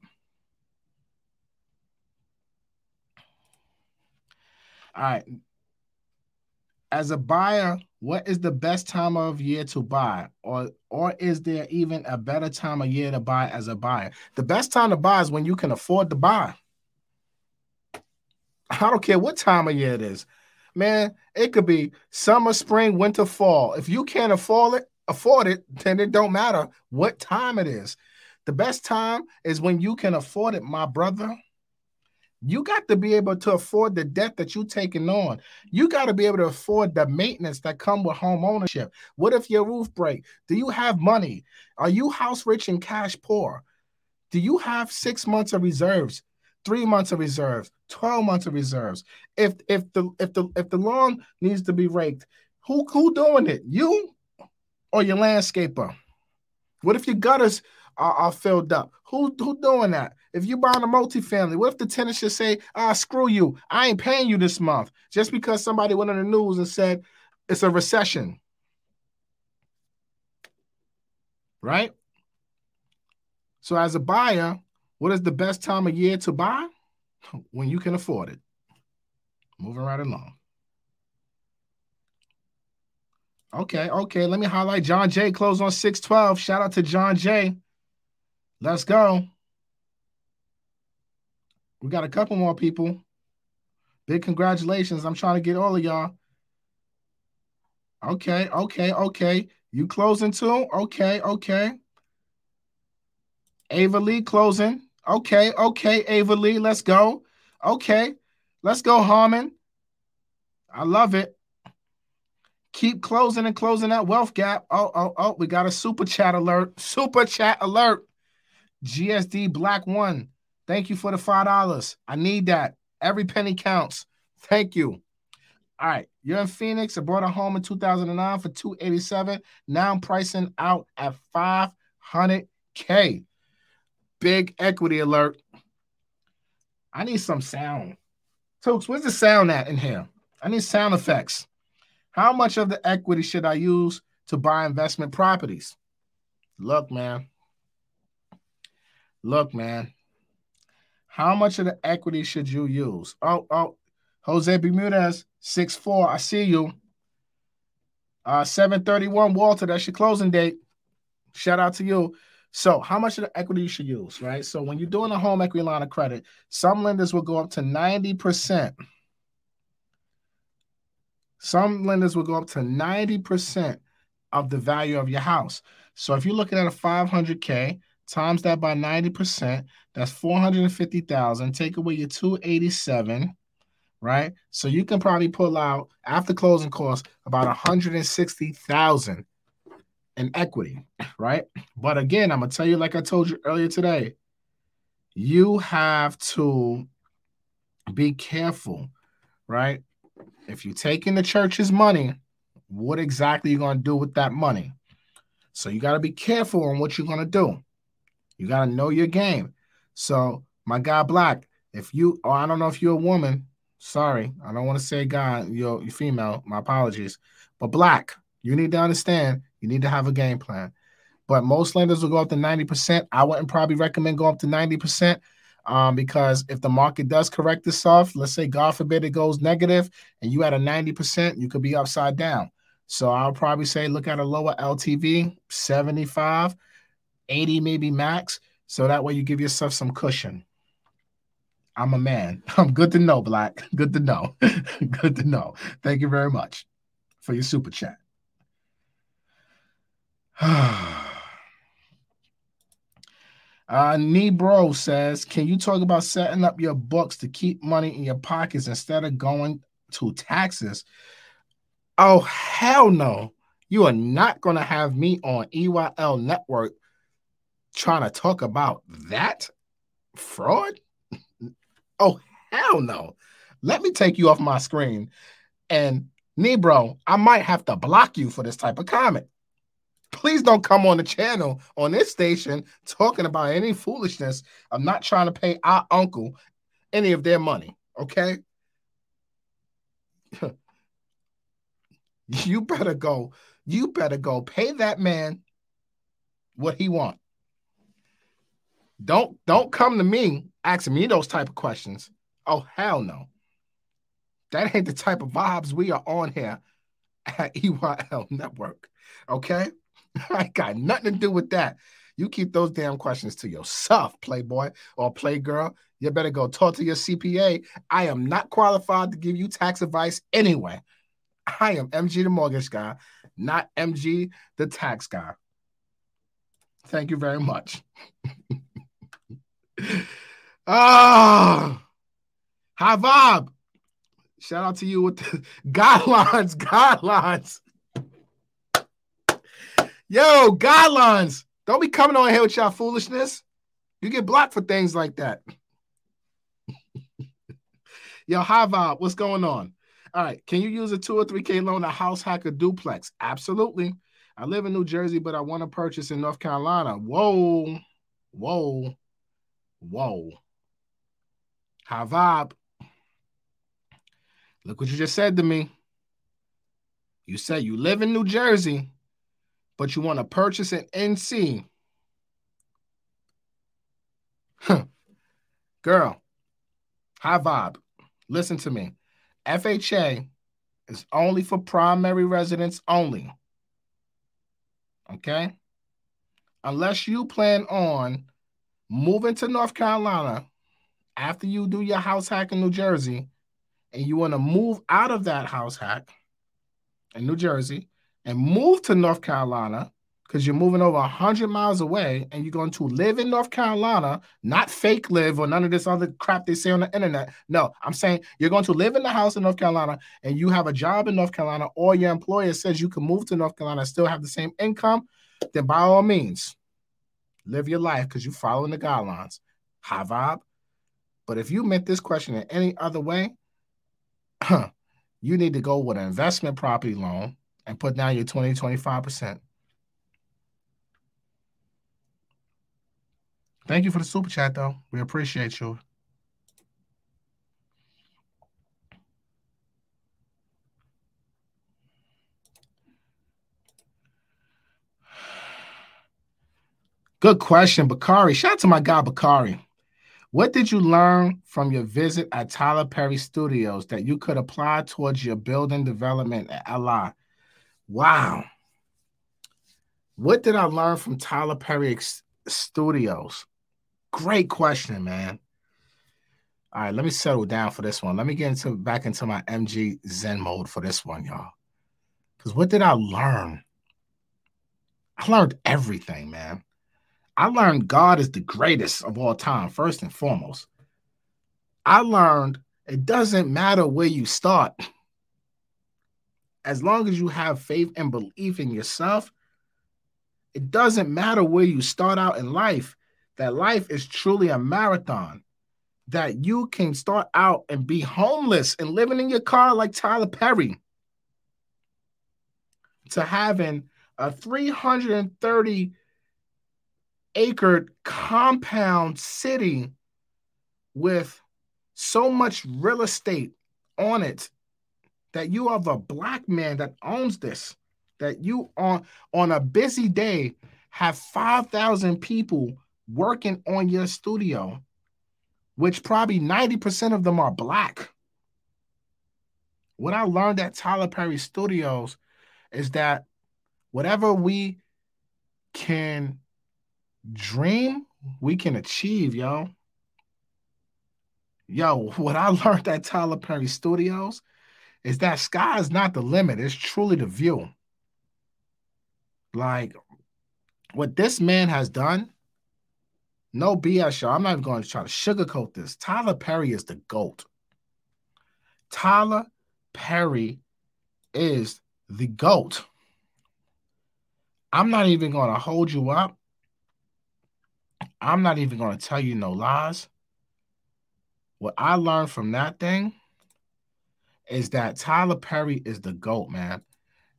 All right. As a buyer, what is the best time of year to buy? Or or is there even a better time of year to buy as a buyer? The best time to buy is when you can afford to buy. I don't care what time of year it is. Man it could be summer spring winter fall. If you can't afford it afford it then it don't matter what time it is the best time is when you can afford it my brother you got to be able to afford the debt that you're taking on. You got to be able to afford the maintenance that come with home ownership. What if your roof break? Do you have money? Are you house rich and cash poor? Do you have six months of reserves, three months of reserves, 12 months of reserves? If if the if the if the lawn needs to be raked, who who doing it? You or your landscaper? What if your gutters are, are filled up? Who who doing that? If you're buying a multifamily, what if the tenant should say, "Ah, screw you, I ain't paying you this month," just because somebody went on the news and said it's a recession, right? So, as a buyer, what is the best time of year to buy? When you can afford it. Moving right along. Okay, okay. Let me highlight John Jay. Close on 612. Shout out to John Jay. Let's go. We got a couple more people. Big congratulations. I'm trying to get all of y'all. Okay, okay, okay. You closing too? Okay, okay. Ava Lee closing. Okay, okay, Ava Lee, let's go. Okay, let's go, Harmon. I love it. Keep closing and closing that wealth gap. Oh, oh, oh, we got a super chat alert. Super chat alert. GSD Black One. Thank you for the five dollars. I need that. Every penny counts. Thank you. All right, you're in Phoenix. I bought a home in 2009 for 287. Now I'm pricing out at 500k. Big equity alert. I need some sound. Folks, where's the sound at in here? I need sound effects. How much of the equity should I use to buy investment properties? Look, man. Look, man. How much of the equity should you use? Oh, oh, Jose Bermudez, six four. I see you. Uh, 731 Walter, that's your closing date. Shout out to you. So, how much of the equity you should use, right? So, when you're doing a home equity line of credit, some lenders will go up to 90%. Some lenders will go up to 90% of the value of your house. So, if you're looking at a 500K, times that by 90%, that's 450,000. Take away your 287, right? So, you can probably pull out after closing costs about 160,000 in equity, right? But again, I'm gonna tell you, like I told you earlier today, you have to be careful, right? If you're taking the church's money, what exactly are you gonna do with that money? So you gotta be careful on what you're gonna do. You gotta know your game. So my guy Black, if you or I don't know if you're a woman, sorry, I don't want to say guy, you're, you're female, my apologies. But Black, you need to understand you need to have a game plan. But most lenders will go up to 90%. I wouldn't probably recommend going up to 90% um, because if the market does correct itself, let's say God forbid it goes negative and you at a 90%, you could be upside down. So I'll probably say look at a lower LTV, 75, 80 maybe max. So that way you give yourself some cushion. I'm a man. (laughs) I'm good to know, Black. (laughs) Good to know. (laughs) good to know. Thank you very much for your super chat. (sighs) (sighs) uh, Nebro says, Can you talk about setting up your books to keep money in your pockets instead of going to taxes? Oh, hell no. You are not going to have me on EYL Network trying to talk about that fraud. (laughs) Oh, hell no. Let me take you off my screen. And Nebro, I might have to block you for this type of comment please don't come on the channel on this station talking about any foolishness. I'm not trying to pay our uncle any of their money. Okay. (laughs) you better go. You better go pay that man what he want. Don't don't come to me asking me those type of questions. Oh hell no. That ain't the type of vibes we are on here at EYL Network. Okay? (laughs) I got nothing to do with that. You keep those damn questions to yourself, playboy or playgirl. You better go talk to your CPA. I am not qualified to give you tax advice anyway. I am MG the mortgage guy, not MG the tax guy. Thank you very much. (laughs) Ah, oh, high vibe. Shout out to you with the (laughs) guidelines, guidelines. Yo, guidelines. Don't be coming on here with y'all foolishness. You get blocked for things like that. (laughs) Yo, high vibe. What's going on? All right. Can you use a two or three K loan a house hacker duplex? Absolutely. I live in New Jersey, but I want to purchase in North Carolina. Whoa, whoa, whoa. High vibe. Look what you just said to me. You said you live in New Jersey, but you want to purchase an NC. Huh. Girl, high vibe. Listen to me. FHA is only for primary residence only. Okay? Unless you plan on moving to North Carolina after you do your house hack in New Jersey and you want to move out of that house hack in New Jersey and move to North Carolina because you're moving over 100 miles away and you're going to live in North Carolina, not fake live or none of this other crap they say on the internet. No, I'm saying you're going to live in the house in North Carolina and you have a job in North Carolina or your employer says you can move to North Carolina and still have the same income, then by all means, live your life because you're following the guidelines. High vibe. But if you meant this question in any other way, (clears throat) you need to go with an investment property loan and put down your 20, 25%. Thank you for the super chat, though. We appreciate you. Good question, Bakari. Shout out to my guy, Bakari. What did you learn from your visit at Tyler Perry Studios that you could apply towards your building development at LI? Wow. What did I learn from Tyler Perry Studios. Great question, man. All right, let me settle down for this one. Let me get into back into my MG Zen mode for this one, y'all. Because what did I learn? I learned everything, man. I learned God is the greatest of all time, first and foremost. I learned it doesn't matter where you start. (laughs) As long as you have faith and belief in yourself, it doesn't matter where you start out in life, that life is truly a marathon. That you can start out and be homeless and living in your car like Tyler Perry, to having a 330 acre compound city with so much real estate on it that you are a black man that owns this that you on on a busy day have 5000 people working on your studio which probably 90% of them are black what i learned at tyler perry studios is that whatever we can dream, we can achieve, yo. Yo, (laughs) what I learned at Tyler Perry Studios is that sky is not the limit, it's truly the view. Like what this man has done, no BS, y'all. I'm not even going to try to sugarcoat this. Tyler Perry is the GOAT. Tyler Perry is the GOAT. I'm not even going to hold you up. I'm not even going to tell you no lies. What I learned from that thing is that Tyler Perry is the GOAT, man.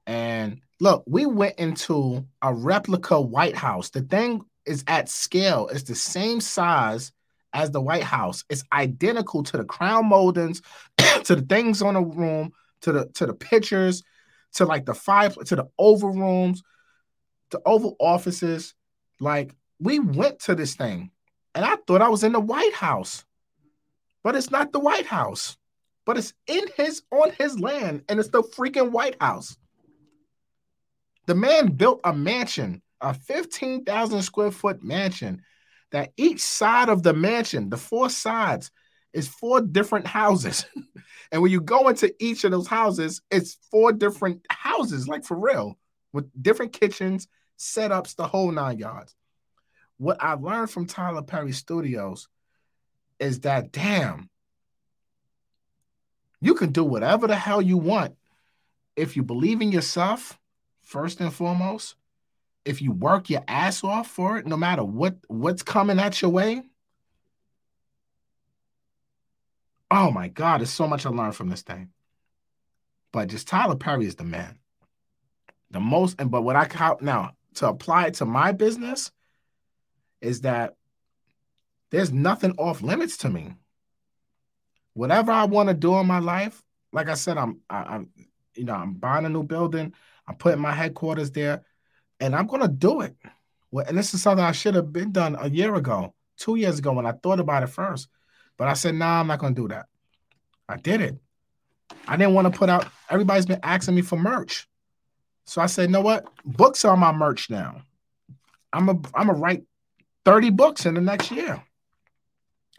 And look, we went into a replica White House. The thing is at scale, it's the same size as the White House. It's identical to the crown moldings, (coughs) to the things on the room, to the to the pictures, to like the five, to the oval rooms, to Oval offices. Like we went to this thing, and I thought I was in the White House, but it's not the White House, but it's in his on his land, and it's the freaking White House. The man built a mansion, a 15,000 square foot mansion, that each side of the mansion, the four sides, is four different houses. (laughs) and when you go into each of those houses, it's four different houses, like for real, with different kitchens, setups, the whole nine yards. What I learned from Tyler Perry Studios is that, damn, you can do whatever the hell you want if you believe in yourself, first and foremost. If you work your ass off for it, no matter what what's coming at your way. Oh my God, there's so much I learned from this thing. But just Tyler Perry is the man. The most, and but what I count now, to apply it to my business is that there's nothing off limits to me. Whatever I want to do in my life, like I said, I'm I, am you know I'm buying a new building, I'm putting my headquarters there, and I'm gonna do it. Well, and this is something I should have been done a year ago, two years ago when I thought about it first. But I said, nah, I'm not gonna do that. I did it. I didn't want to put out. Everybody's been asking me for merch. So I said, you know what? Books are my merch now. I'm a I'm a write 30 books in the next year.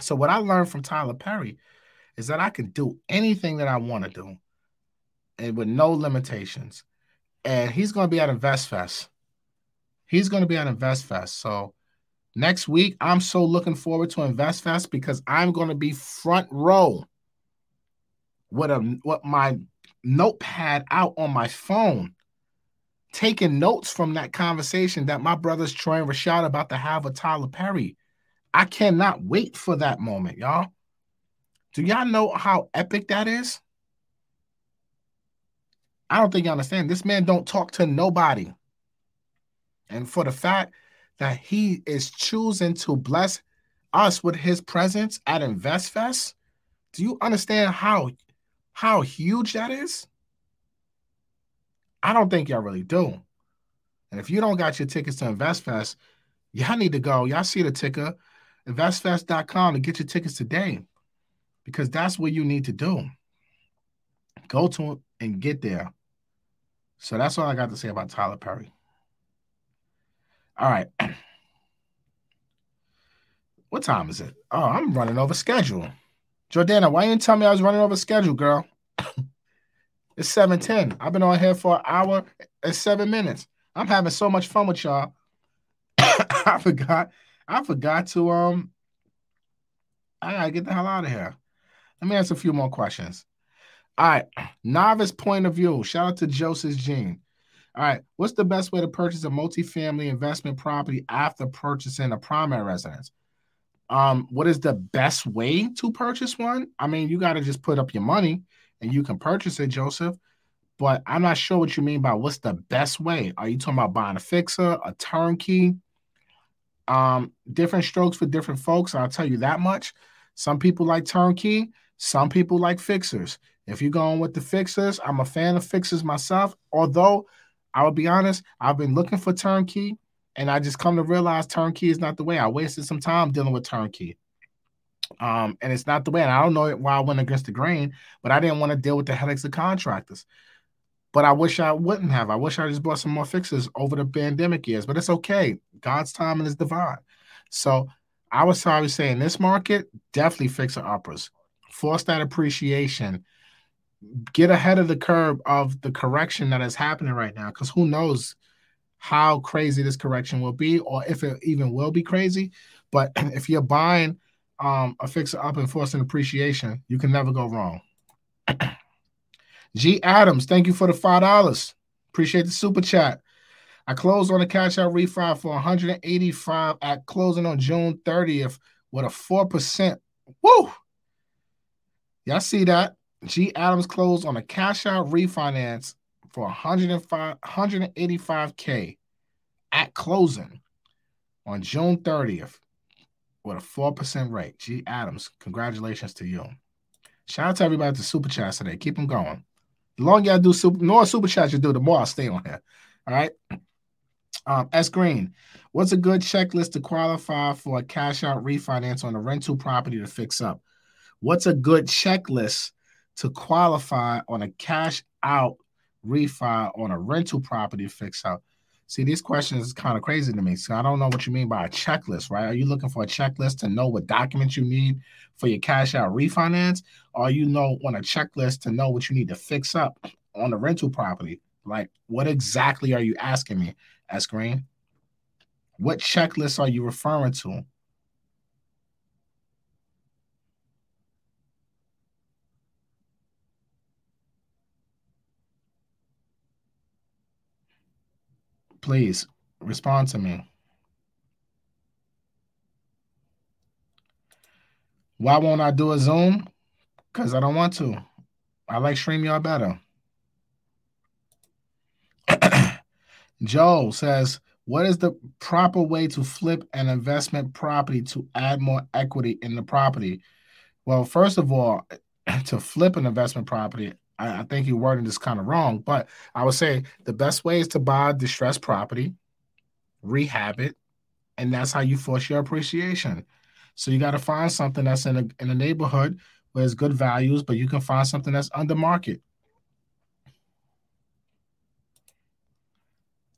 So what I learned from Tyler Perry is that I can do anything that I want to do and with no limitations. And he's going to be at InvestFest. He's going to be at InvestFest. So next week, I'm so looking forward to InvestFest because I'm going to be front row with a with my notepad out on my phone taking notes from that conversation that my brothers Troy and Rashad about to have with Tyler Perry. I cannot wait for that moment, y'all. Do y'all know how epic that is? I don't think you understand. This man don't talk to nobody. And for the fact that he is choosing to bless us with his presence at InvestFest, do you understand how how huge that is? I don't think y'all really do. And if you don't got your tickets to InvestFest, y'all need to go. Y'all see the ticker, investfest.com to get your tickets today because that's what you need to do. Go to and get there. So that's all I got to say about Tyler Perry. All right. (clears throat) What time is it? Oh, I'm running over schedule. Jordana, why you didn't tell me I was running over schedule, girl? (clears throat) it's 7:10. I've been on here for an hour and seven minutes. I'm having so much fun with y'all. (coughs) I forgot. I forgot to um. I gotta get the hell out of here. Let me ask a few more questions. All right, novice point of view. Shout out to Joseph Jean. All right, what's the best way to purchase a multifamily investment property after purchasing a primary residence? Um, what is the best way to purchase one? I mean, you got to just put up your money and you can purchase it, Joseph. But I'm not sure what you mean by what's the best way. Are you talking about buying a fixer, a turnkey? Um, different strokes for different folks. I'll tell you that much. Some people like turnkey, some people like fixers. If you're going with the fixers, I'm a fan of fixers myself. Although I will be honest, I've been looking for turnkey, and I just come to realize turnkey is not the way. I wasted some time dealing with turnkey. Um, and it's not the way. And I don't know why I went against the grain, but I didn't want to deal with the headaches of contractors. But I wish I wouldn't have. I wish I just bought some more fixes over the pandemic years. But it's okay. God's timing is divine. So I was sorry saying this market definitely fixer uppers. Force that appreciation. Get ahead of the curve of the correction that is happening right now. Because who knows how crazy this correction will be, or if it even will be crazy. But (clears throat) if you're buying um, a fixer up and forcing appreciation, you can never go wrong. G Adams, thank you for the five dollars. Appreciate the super chat. I closed on the cash out refi for 185 at closing on June 30th with a 4%. Woo! Y'all see that? G Adams closed on a cash out refinance for 105 185k at closing on June 30th with a 4% rate. G Adams, congratulations to you. Shout out to everybody at the super chat today. Keep them going. The longer y'all do super, the more super chats you do, the more I'll stay on here. All right. Um, S Green, what's a good checklist to qualify for a cash out refinance on a rental property to fix up? What's a good checklist to qualify on a cash out refi on a rental property fix up? See, these questions is kind of crazy to me. So I don't know what you mean by a checklist, right? Are you looking for a checklist to know what documents you need for your cash out refinance? Or you know on a checklist to know what you need to fix up on the rental property? Like, what exactly are you asking me, S Green? What checklist are you referring to? Please respond to me. Why won't I do a Zoom? Because I don't want to. I like StreamYard better. (clears throat) Joe says, What is the proper way to flip an investment property to add more equity in the property? Well, first of all, (clears throat) to flip an investment property, I, I think you're wording this kind of wrong, but I would say the best way is to buy distressed property, rehab it, and that's how you force your appreciation. So you got to find something that's in a in a neighborhood where it's good values, but you can find something that's under market.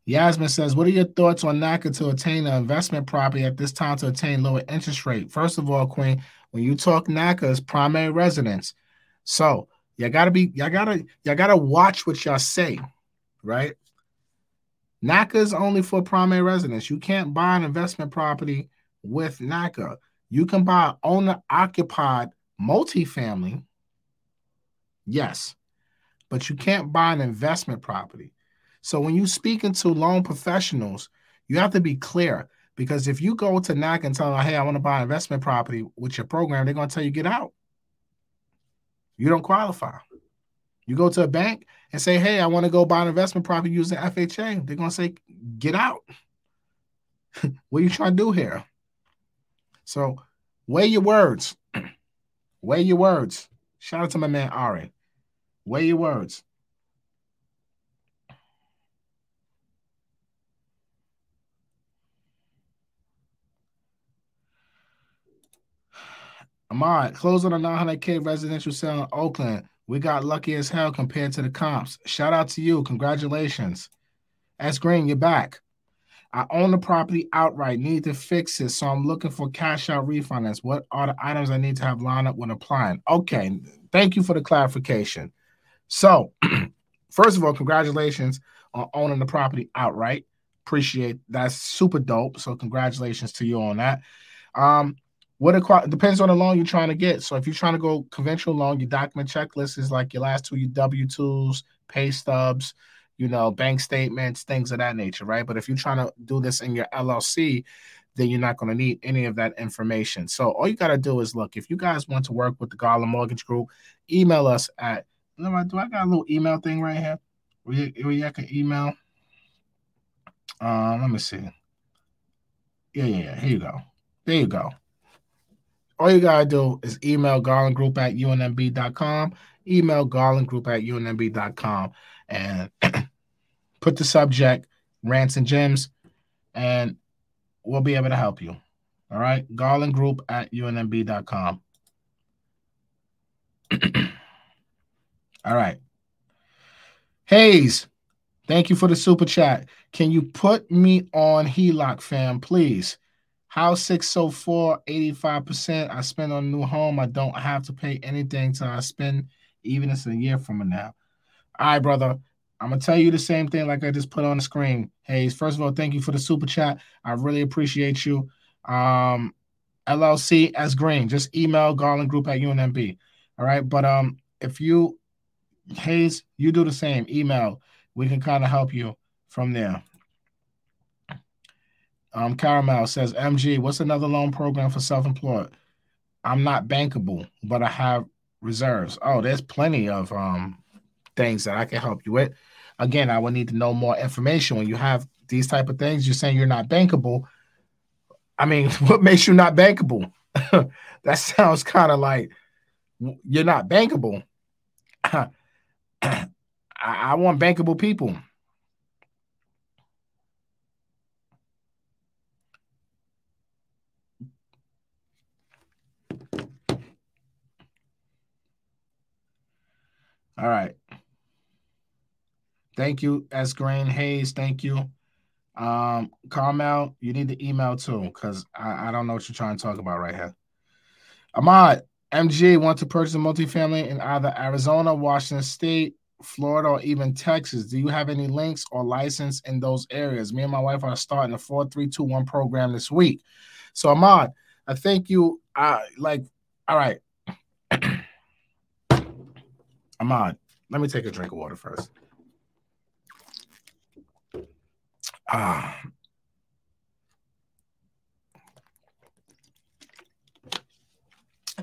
Yasmin says, What are your thoughts on NACA to attain an investment property at this time to attain lower interest rate? First of all, Queen, when you talk NACA, it's primary residence. So you gotta be, y'all gotta, y'all gotta watch what y'all say, right? NACA is only for primary residence. You can't buy an investment property with NACA. You can buy owner occupied multifamily, yes, but you can't buy an investment property. So when you speak into loan professionals, you have to be clear because if you go to NAC and tell them, hey, I want to buy an investment property with your program, they're going to tell you get out. You don't qualify. You go to a bank and say, hey, I want to go buy an investment property using FHA. They're going to say, get out. (laughs) what are you trying to do here? So weigh your words. (clears throat) weigh your words. Shout out to my man Ari. Weigh your words. Ahmad, close on a 900K residential sale in Oakland. We got lucky as hell compared to the comps. Shout out to you. Congratulations. S Green, you're back. I own the property outright, need to fix it. So I'm looking for cash out refinance. What are the items I need to have lined up when applying? Okay, thank you for the clarification. So, (clears throat) first of all, congratulations on owning the property outright. Appreciate that's super dope. So, congratulations to you on that. Um, what it depends on the loan you're trying to get. So if you're trying to go conventional loan, your document checklist is like your last two, W twos, pay stubs, you know, bank statements, things of that nature, right? But if you're trying to do this in your LLC, then you're not going to need any of that information. So all you got to do is look. If you guys want to work with the Garland Mortgage Group, email us at. Do I got a little email thing right here? Where you, where you can email? Um, let me see. Yeah, yeah, yeah. Here you go. There you go all you gotta do is email garlandgroup at unmb.com, email garlandgroup at unmb.com, and (clears throat) put the subject rants and gems, and we'll be able to help you. All right, garlandgroup at unmb.com. (clears throat) all right. Hayes, thank you for the super chat. Can you put me on HELOC, fam, please? House 604, 85%. I spend on a new home. I don't have to pay anything till I spend, even if it's a year from now. All right, brother. I'm gonna tell you the same thing like I just put on the screen. Hey, first of all, thank you for the super chat. I really appreciate you. Um, LLC as green. Just email Garland Group at UNMB. All right. But um, if you Hayes, you do the same. Email. We can kind of help you from there. Um, Caramel says, MG, what's another loan program for self employed? I'm not bankable, but I have reserves. Oh, there's plenty of um, things that I can help you with. Again, I would need to know more information. When you have these type of things, you're saying you're not bankable. I mean, (laughs) what makes you not bankable? (laughs) that sounds kind of like you're not bankable. (clears throat) I, I want bankable people. All right. Thank you, S. Grain Hayes. Thank you. Um, Carmel, you need the email too, because I, I don't know what you're trying to talk about right here. Ahmad, MG want to purchase a multifamily in either Arizona, Washington State, Florida, or even Texas. Do you have any links or license in those areas? Me and my wife are starting a 4321 program this week. So Ahmad, I think you uh like all right. Ahmad, let me take a drink of water first. Ah.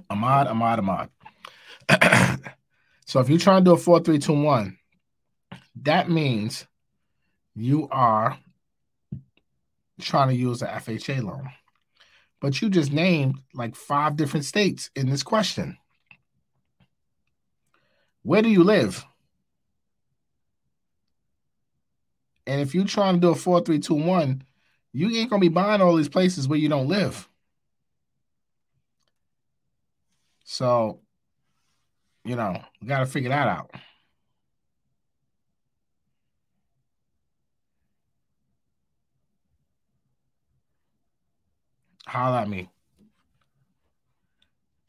Ahmad, Ahmad, Ahmad. so if you're trying to do a 4 3 2 1, that means you are trying to use the FHA loan. But you just named like five different states in this question. Where do you live? And if you're trying to do a four, three, two, one, you ain't gonna be buying all these places where you don't live. So, you know, we gotta figure that out. Holla at me.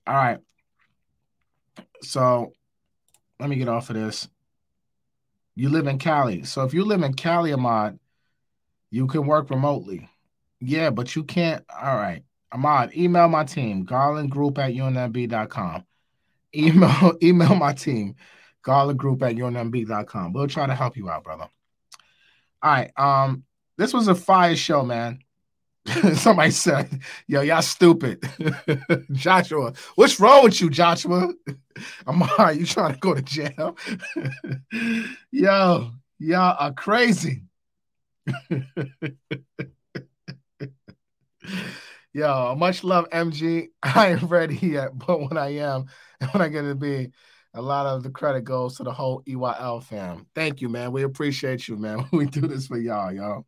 All right. So let me get off of this. You live in Cali. So if you live in Cali, Ahmad, you can work remotely. Yeah, but you can't. All right. Ahmad, email my team, garlandgroup at unmb.com. Email, (laughs) email my team, garlandgroup at unmb.com. We'll try to help you out, brother. All right. Um, this was a fire show, man. (laughs) Somebody said, "Yo, y'all stupid." (laughs) Joshua, what's wrong with you, Joshua? (laughs) Amar, you trying to go to jail? Yo, y'all are crazy. Yo, much love, MG. I ain't ready yet, but when I am, and when I get to be, a lot of the credit goes to the whole EYL fam. Thank you, man. We appreciate you, man. We do this for y'all, y'all.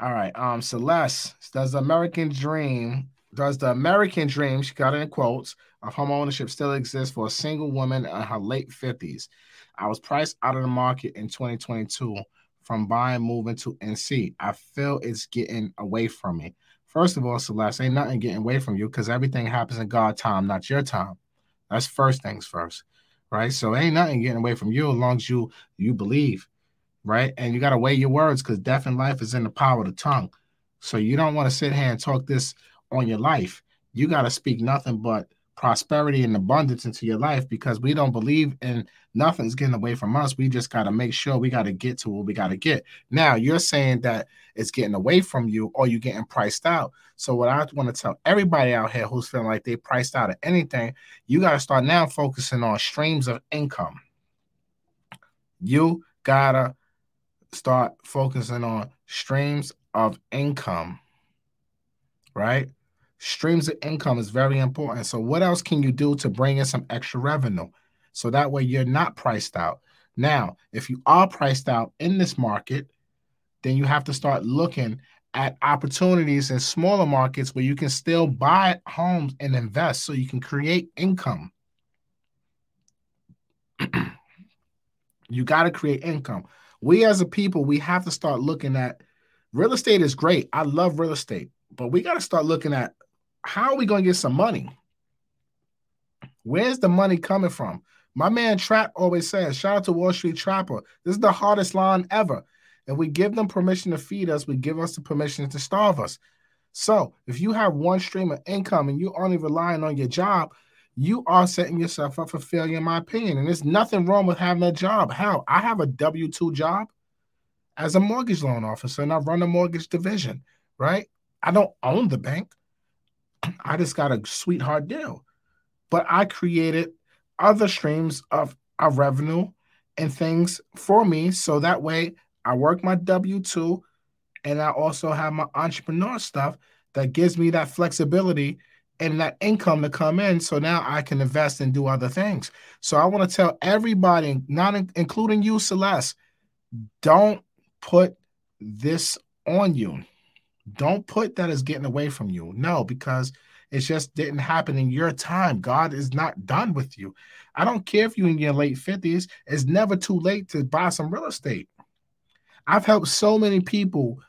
All right. Um, Celeste, does the American dream, does the American dream, she got it in quotes, of home ownership still exist for a single woman in her late 50s? I was priced out of the market in 2022 from buying moving to NC. I feel it's getting away from me. First of all, Celeste, ain't nothing getting away from you because everything happens in God's time, not your time. That's first things first, right? So ain't nothing getting away from you as long as you you believe, right? And you got to weigh your words because death and life is in the power of the tongue. So you don't want to sit here and talk this on your life. You got to speak nothing but prosperity and abundance into your life because we don't believe in nothing's getting away from us. We just got to make sure we got to get to what we got to get. Now, you're saying that it's getting away from you or you're getting priced out. So, what I want to tell everybody out here who's feeling like they priced out of anything, you got to start now focusing on streams of income. You got to start focusing on streams of income, right? streams of income is very important. So, what else can you do to bring in some extra revenue? So that way you're not priced out. Now, if you are priced out in this market, then you have to start looking at opportunities in smaller markets where you can still buy homes and invest so you can create income. (clears throat) you got to create income. We as a people, we have to start looking at real estate is great. I love real estate, but we got to start looking at how are we going to get some money? Where's the money coming from? My man Trap always says, shout out to Wall Street Trapper. This is the hardest line ever. If we give them permission to feed us, we give us the permission to starve us. So if you have one stream of income and you're only relying on your job, you are setting yourself up for failure, in my opinion. And there's nothing wrong with having a job. Hell, I have a W 2 job as a mortgage loan officer and I run a mortgage division, right? I don't own the bank. (clears throat) I just got a sweetheart deal. But I created other streams of, of revenue and things for me. So that way I work my W 2 and I also have my entrepreneur stuff that gives me that flexibility and that income to come in. So now I can invest and do other things. So I want to tell everybody, not in, including you, Celeste, don't put this on you. Don't put that as getting away from you. No, because it just didn't happen in your time. God is not done with you. I don't care if you're in your late 50s, it's never too late to buy some real estate. I've helped so many people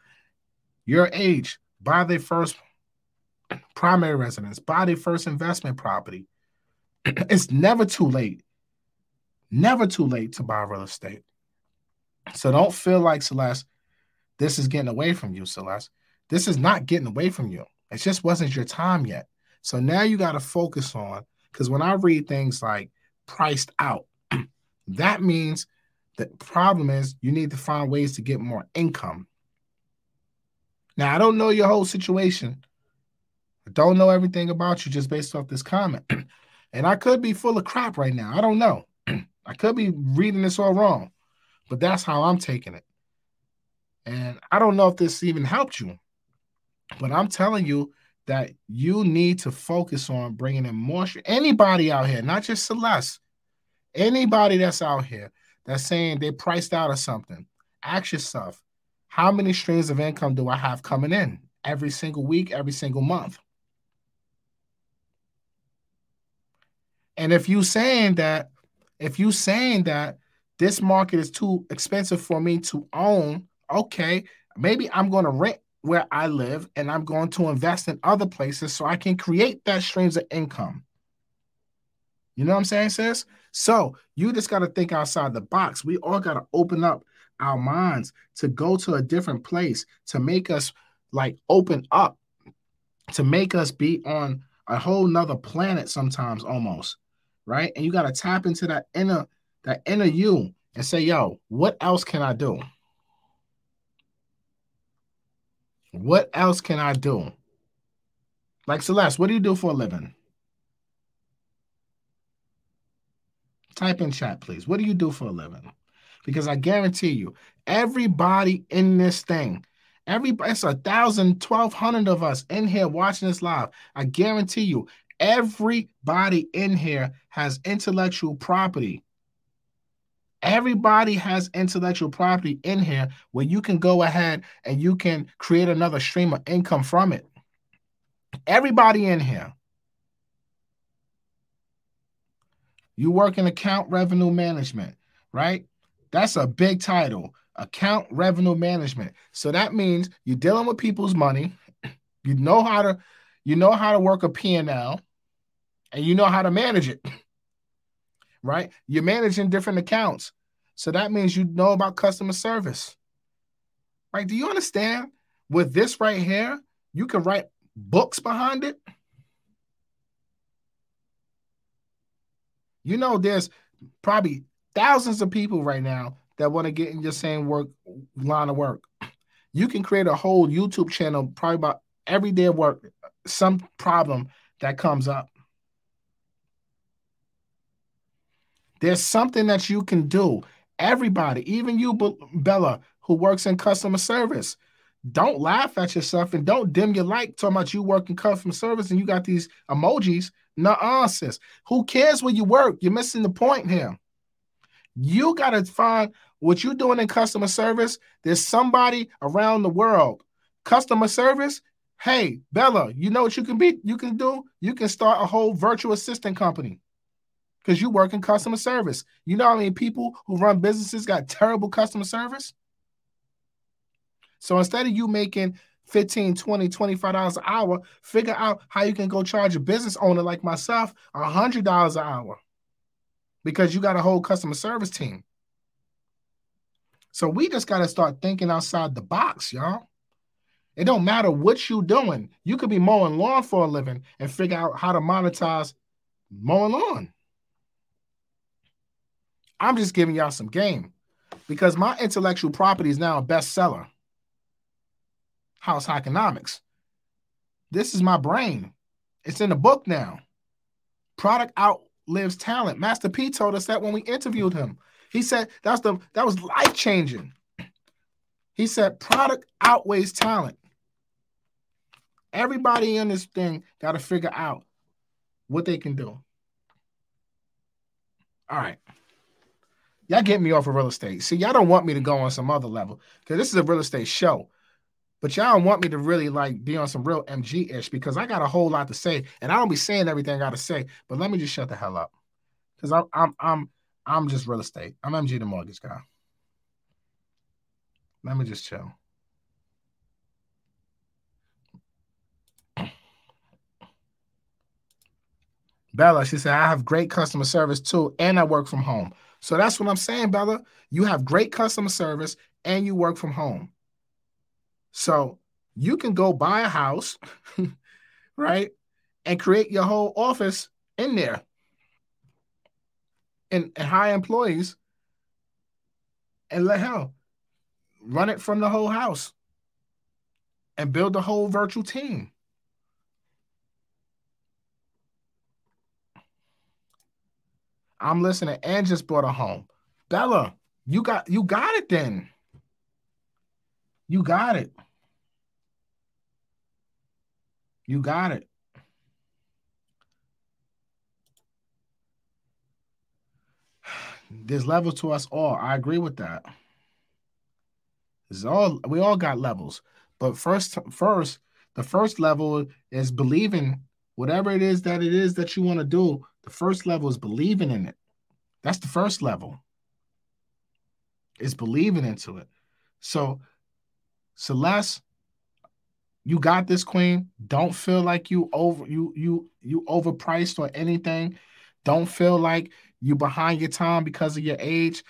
your age buy their first primary residence, their first investment property. (clears throat) it's never too late. Never too late to buy real estate. So don't feel like Celeste, this is getting away from you, Celeste. This is not getting away from you. It just wasn't your time yet. So now you got to focus on because when I read things like priced out, (clears throat) that means the problem is you need to find ways to get more income. Now, I don't know your whole situation. I don't know everything about you just based off this comment. (clears throat) and I could be full of crap right now. I don't know. (clears throat) I could be reading this all wrong, but that's how I'm taking it. And I don't know if this even helped you, but I'm telling you, that you need to focus on bringing in more. Anybody out here, not just Celeste, anybody that's out here that's saying they're priced out of something, ask yourself, how many streams of income do I have coming in every single week, every single month? And if you saying that, if you saying that this market is too expensive for me to own, okay, maybe I'm going to rent where I live and I'm going to invest in other places so I can create that streams of income. You know what I'm saying, sis? So you just got to think outside the box. We all got to open up our minds to go to a different place to make us like open up, to make us be on a whole nother planet sometimes almost, right? And you got to tap into that inner, that inner you and say, yo, what else can I do? What else can I do? Like Celeste, what do you do for a living? Type in chat, please. What do you do for a living? Because I guarantee you, everybody in this thing, everybody, it's a thousand, twelve hundred of us in here watching this live. I guarantee you, everybody in here has intellectual property. Everybody has intellectual property in here where you can go ahead and you can create another stream of income from it. Everybody in here. You work in account revenue management, right? That's a big title. Account revenue management. So that means you're dealing with people's money. You know how to you know how to work a P&L and you know how to manage it. (laughs) Right? You're managing different accounts. So that means you know about customer service. Right? Do you understand? With this right here, you can write books behind it. You know, there's probably thousands of people right now that want to get in your same work line of work. You can create a whole YouTube channel probably about every day of work, some problem that comes up. There's something that you can do. Everybody, even you, Bella, who works in customer service, don't laugh at yourself and don't dim your light talking about you working customer service and you got these emojis. Nuh-uh, sis. Who cares where you work? You're missing the point here. You got to find what you're doing in customer service. There's somebody around the world. Customer service, hey, Bella, you know what you can be? You can do? You can start a whole virtual assistant company because you work in customer service. You know how many people who run businesses got terrible customer service? So instead of you making 15, 20, 25 dollars an hour, figure out how you can go charge a business owner like myself a hundred dollars an hour because you got a whole customer service team. So we just got to start thinking outside the box, y'all. It don't matter what you doing. You could be mowing lawn for a living and figure out how to monetize mowing lawn. I'm just giving y'all some game because my intellectual property is now a bestseller. House Economics. This is my brain. It's in the book now. Product outlives talent. Master P told us that when we interviewed him. He said that's the that was life changing. He said product outweighs talent. Everybody in this thing got to figure out what they can do. All right. Y'all get me off of real estate. See, y'all don't want me to go on some other level because this is a real estate show. But y'all don't want me to really like be on some real MG ish because I got a whole lot to say, and I don't be saying everything I got to say. But let me just shut the hell up because I'm I'm I'm I'm just real estate. I'm MG the mortgage guy. Let me just chill. Bella, she said, I have great customer service too, and I work from home. So that's what I'm saying, Bella. You have great customer service and you work from home. So you can go buy a house, (laughs) right? And create your whole office in there and, and hire employees and let hell run it from the whole house and build the whole virtual team. I'm listening and just bought a home. Bella, you got you got it then. You got it. You got it. There's levels to us all. I agree with that. It's all we all got levels. But first, first, the first level is believing whatever it is that it is that you want to do. The first level is believing in it. That's the first level. Is believing into it. So Celeste, you got this, Queen. Don't feel like you over you you you overpriced or anything. Don't feel like you're behind your time because of your age.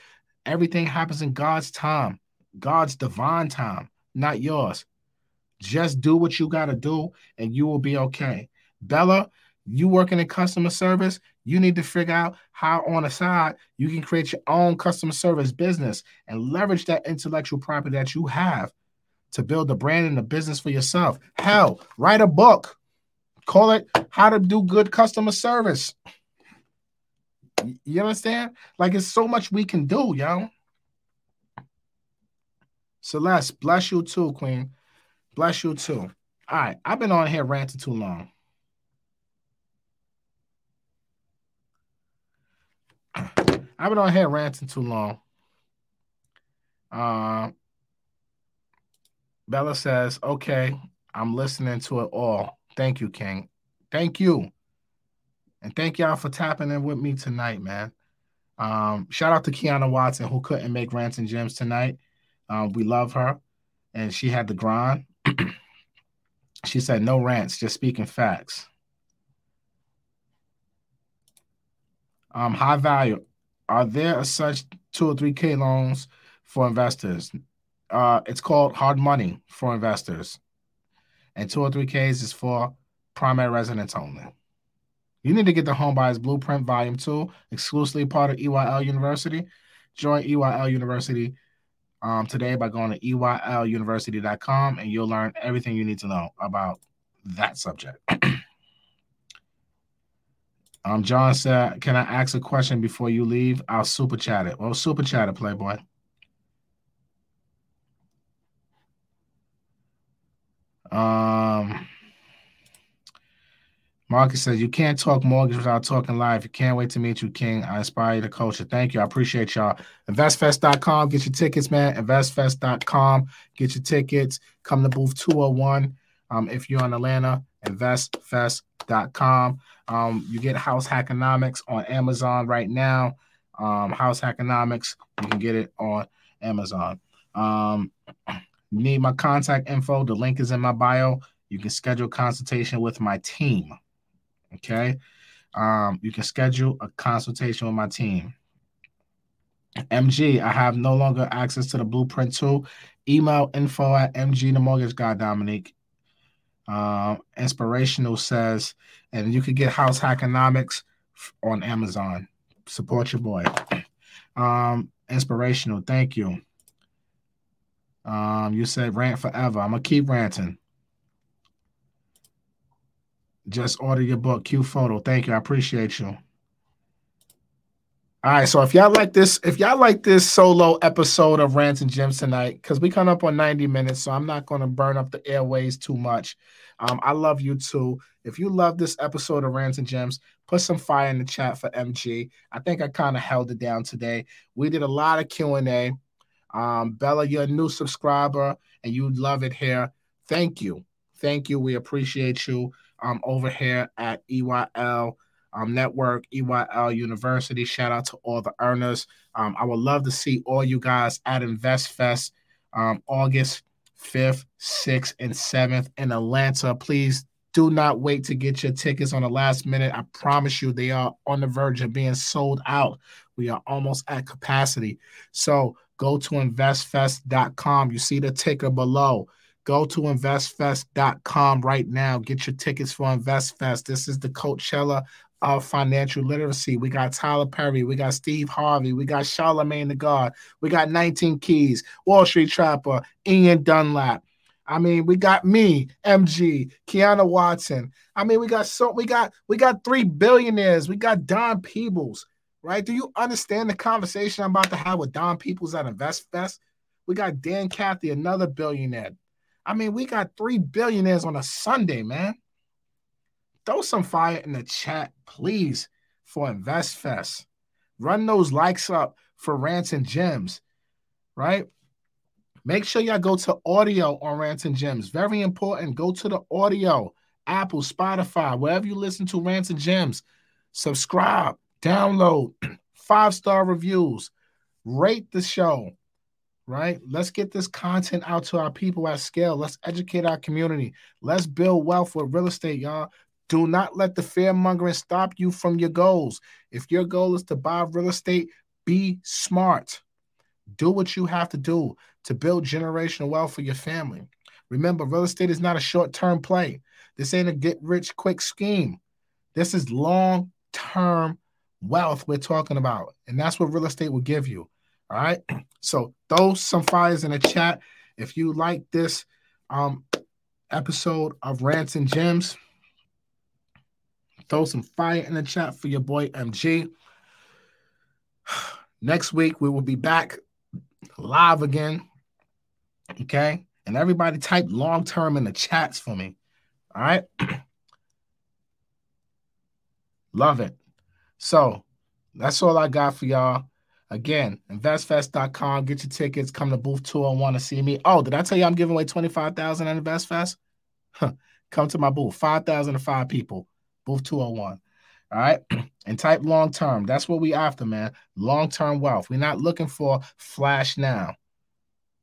Everything happens in God's time, God's divine time, not yours. Just do what you got to do, and you will be okay. Bella, you working in customer service, you need to figure out how on the side you can create your own customer service business and leverage that intellectual property that you have to build a brand and a business for yourself. Hell, write a book. Call it How to Do Good Customer Service. You understand? Like it's so much we can do, yo. Celeste, bless you too, Queen. Bless you too. All right, I've been on here ranting too long. I've been on here ranting too long. Uh, Bella says, okay, I'm listening to it all. Thank you, King. Thank you. And thank y'all for tapping in with me tonight, man. Um, shout out to Kiana Watson, who couldn't make Rants and Gems tonight. Um, we love her, and she had the grind. (clears throat) she said, "No rants, just speaking facts." Um, high value. Are there such two or three K loans for investors? Uh, it's called hard money for investors, and two or three Ks is for primary residence only. You need to get the Home Buyers Blueprint Volume 2, exclusively part of EYL University. Join EYL University um, today by going to EYLUniversity.com and you'll learn everything you need to know about that subject. (clears throat) um, John said, Can I ask a question before you leave? I'll super chat it. Well, super chat it, Playboy. Um, Marcus says, You can't talk mortgage without talking live. You can't wait to meet you, King. I inspire you to it. Thank you. I appreciate y'all. InvestFest.com. Get your tickets, man. InvestFest.com. Get your tickets. Come to booth 201. Um, if you're in Atlanta, InvestFest.com. Um, you get House Hackonomics on Amazon right now. Um, House Hackonomics, you can get it on Amazon. Um, need my contact info. The link is in my bio. You can schedule consultation with my team. Okay. Um, you can schedule a consultation with my team. MG, I have no longer access to the blueprint tool. Email info at MG the mortgage guy, Dominique. Uh, inspirational says, and you can get House Hackonomics on Amazon. Support your boy. Um, inspirational, thank you. Um, you said rant forever. I'm gonna keep ranting. Just order your book, Q Photo. Thank you. I appreciate you. All right, so if y'all like this, if y'all like this solo episode of Rants and Gems tonight, because we come up on 90 minutes, so I'm not going to burn up the airways too much. Um, I love you too. If you love this episode of Rants and Gems, put some fire in the chat for MG. I think I kind of held it down today. We did a lot of Q and A. Um, Bella, you're a new subscriber and you love it here. Thank you, thank you. We appreciate you um, over here at EYL um, Network, EYL University. Shout out to all the earners. Um, I would love to see all you guys at InvestFest um, August 5th, 6th, and 7th in Atlanta. Please do not wait to get your tickets on the last minute. I promise you, they are on the verge of being sold out. We are almost at capacity. So go to investfest.com. You see the ticker below. Go to investfest.com right now. Get your tickets for InvestFest. This is the Coachella of financial literacy. We got Tyler Perry, we got Steve Harvey, we got Charlamagne the God, we got 19 Keys, Wall Street Trapper, Ian Dunlap. I mean, we got me, MG, Kiana Watson. I mean, we got so we got we got three billionaires. We got Don Peebles, right? Do you understand the conversation I'm about to have with Don Peebles at InvestFest? We got Dan Cathy, another billionaire. I mean, we got three billionaires on a Sunday, man. Throw some fire in the chat, please, for InvestFest. Run those likes up for Rants and Gems, right? Make sure y'all go to audio on Rants and Gems. Very important. Go to the audio, Apple, Spotify, wherever you listen to Rants and Gems. Subscribe, download, (clears throat) five star reviews, rate the show right? Let's get this content out to our people at scale. Let's educate our community. Let's build wealth with real estate, y'all. Do not let the fear mongering stop you from your goals. If your goal is to buy real estate, be smart. Do what you have to do to build generational wealth for your family. Remember, real estate is not a short term play. This ain't a get rich quick scheme. This is long term wealth we're talking about. And that's what real estate will give you. All right. So throw some fires in the chat. If you like this um, episode of Rants and Gems, throw some fire in the chat for your boy MG. (sighs) Next week we will be back live again. Okay. And everybody type long term in the chats for me. All right. (clears throat) Love it. So that's all I got for y'all. Again, investfest.com. Get your tickets. Come to booth 201 to see me. Oh, did I tell you I'm giving away 25000 at InvestFest? Come to my booth. 5,000 to five people. Booth 201. All right. (clears throat) And type long term. That's what we after, man. Long term wealth. We're not looking for flash now.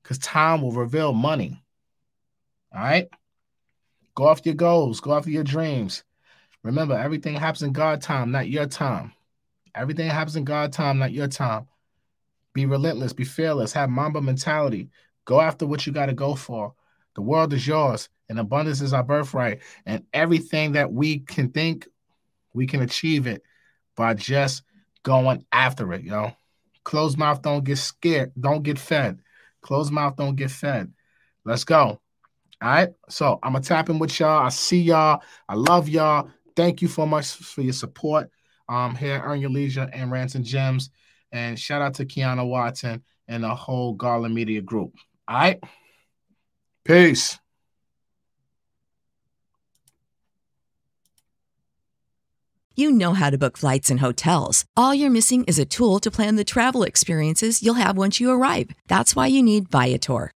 because time will reveal money. All right. Go after your goals, go after your dreams. Remember, everything happens in God time, not your time. Everything happens in God time, not your time. Be relentless, be fearless, have Mamba mentality. Go after what you got to go for. The world is yours, and abundance is our birthright. And everything that we can think, we can achieve it by just going after it, yo. Closed mouth don't get scared, don't get fed. Closed mouth don't get fed. Let's go. All right. So I'm gonna tap in with y'all. I see y'all. I love y'all. Thank you so much for your support. Um, here Earn Your Leisure and Rants and Gems. And shout out to Kiana Watson and the whole Garland Media Group. All right. Peace. You know how to book flights and hotels. All you're missing is a tool to plan the travel experiences you'll have once you arrive. That's why you need Viator.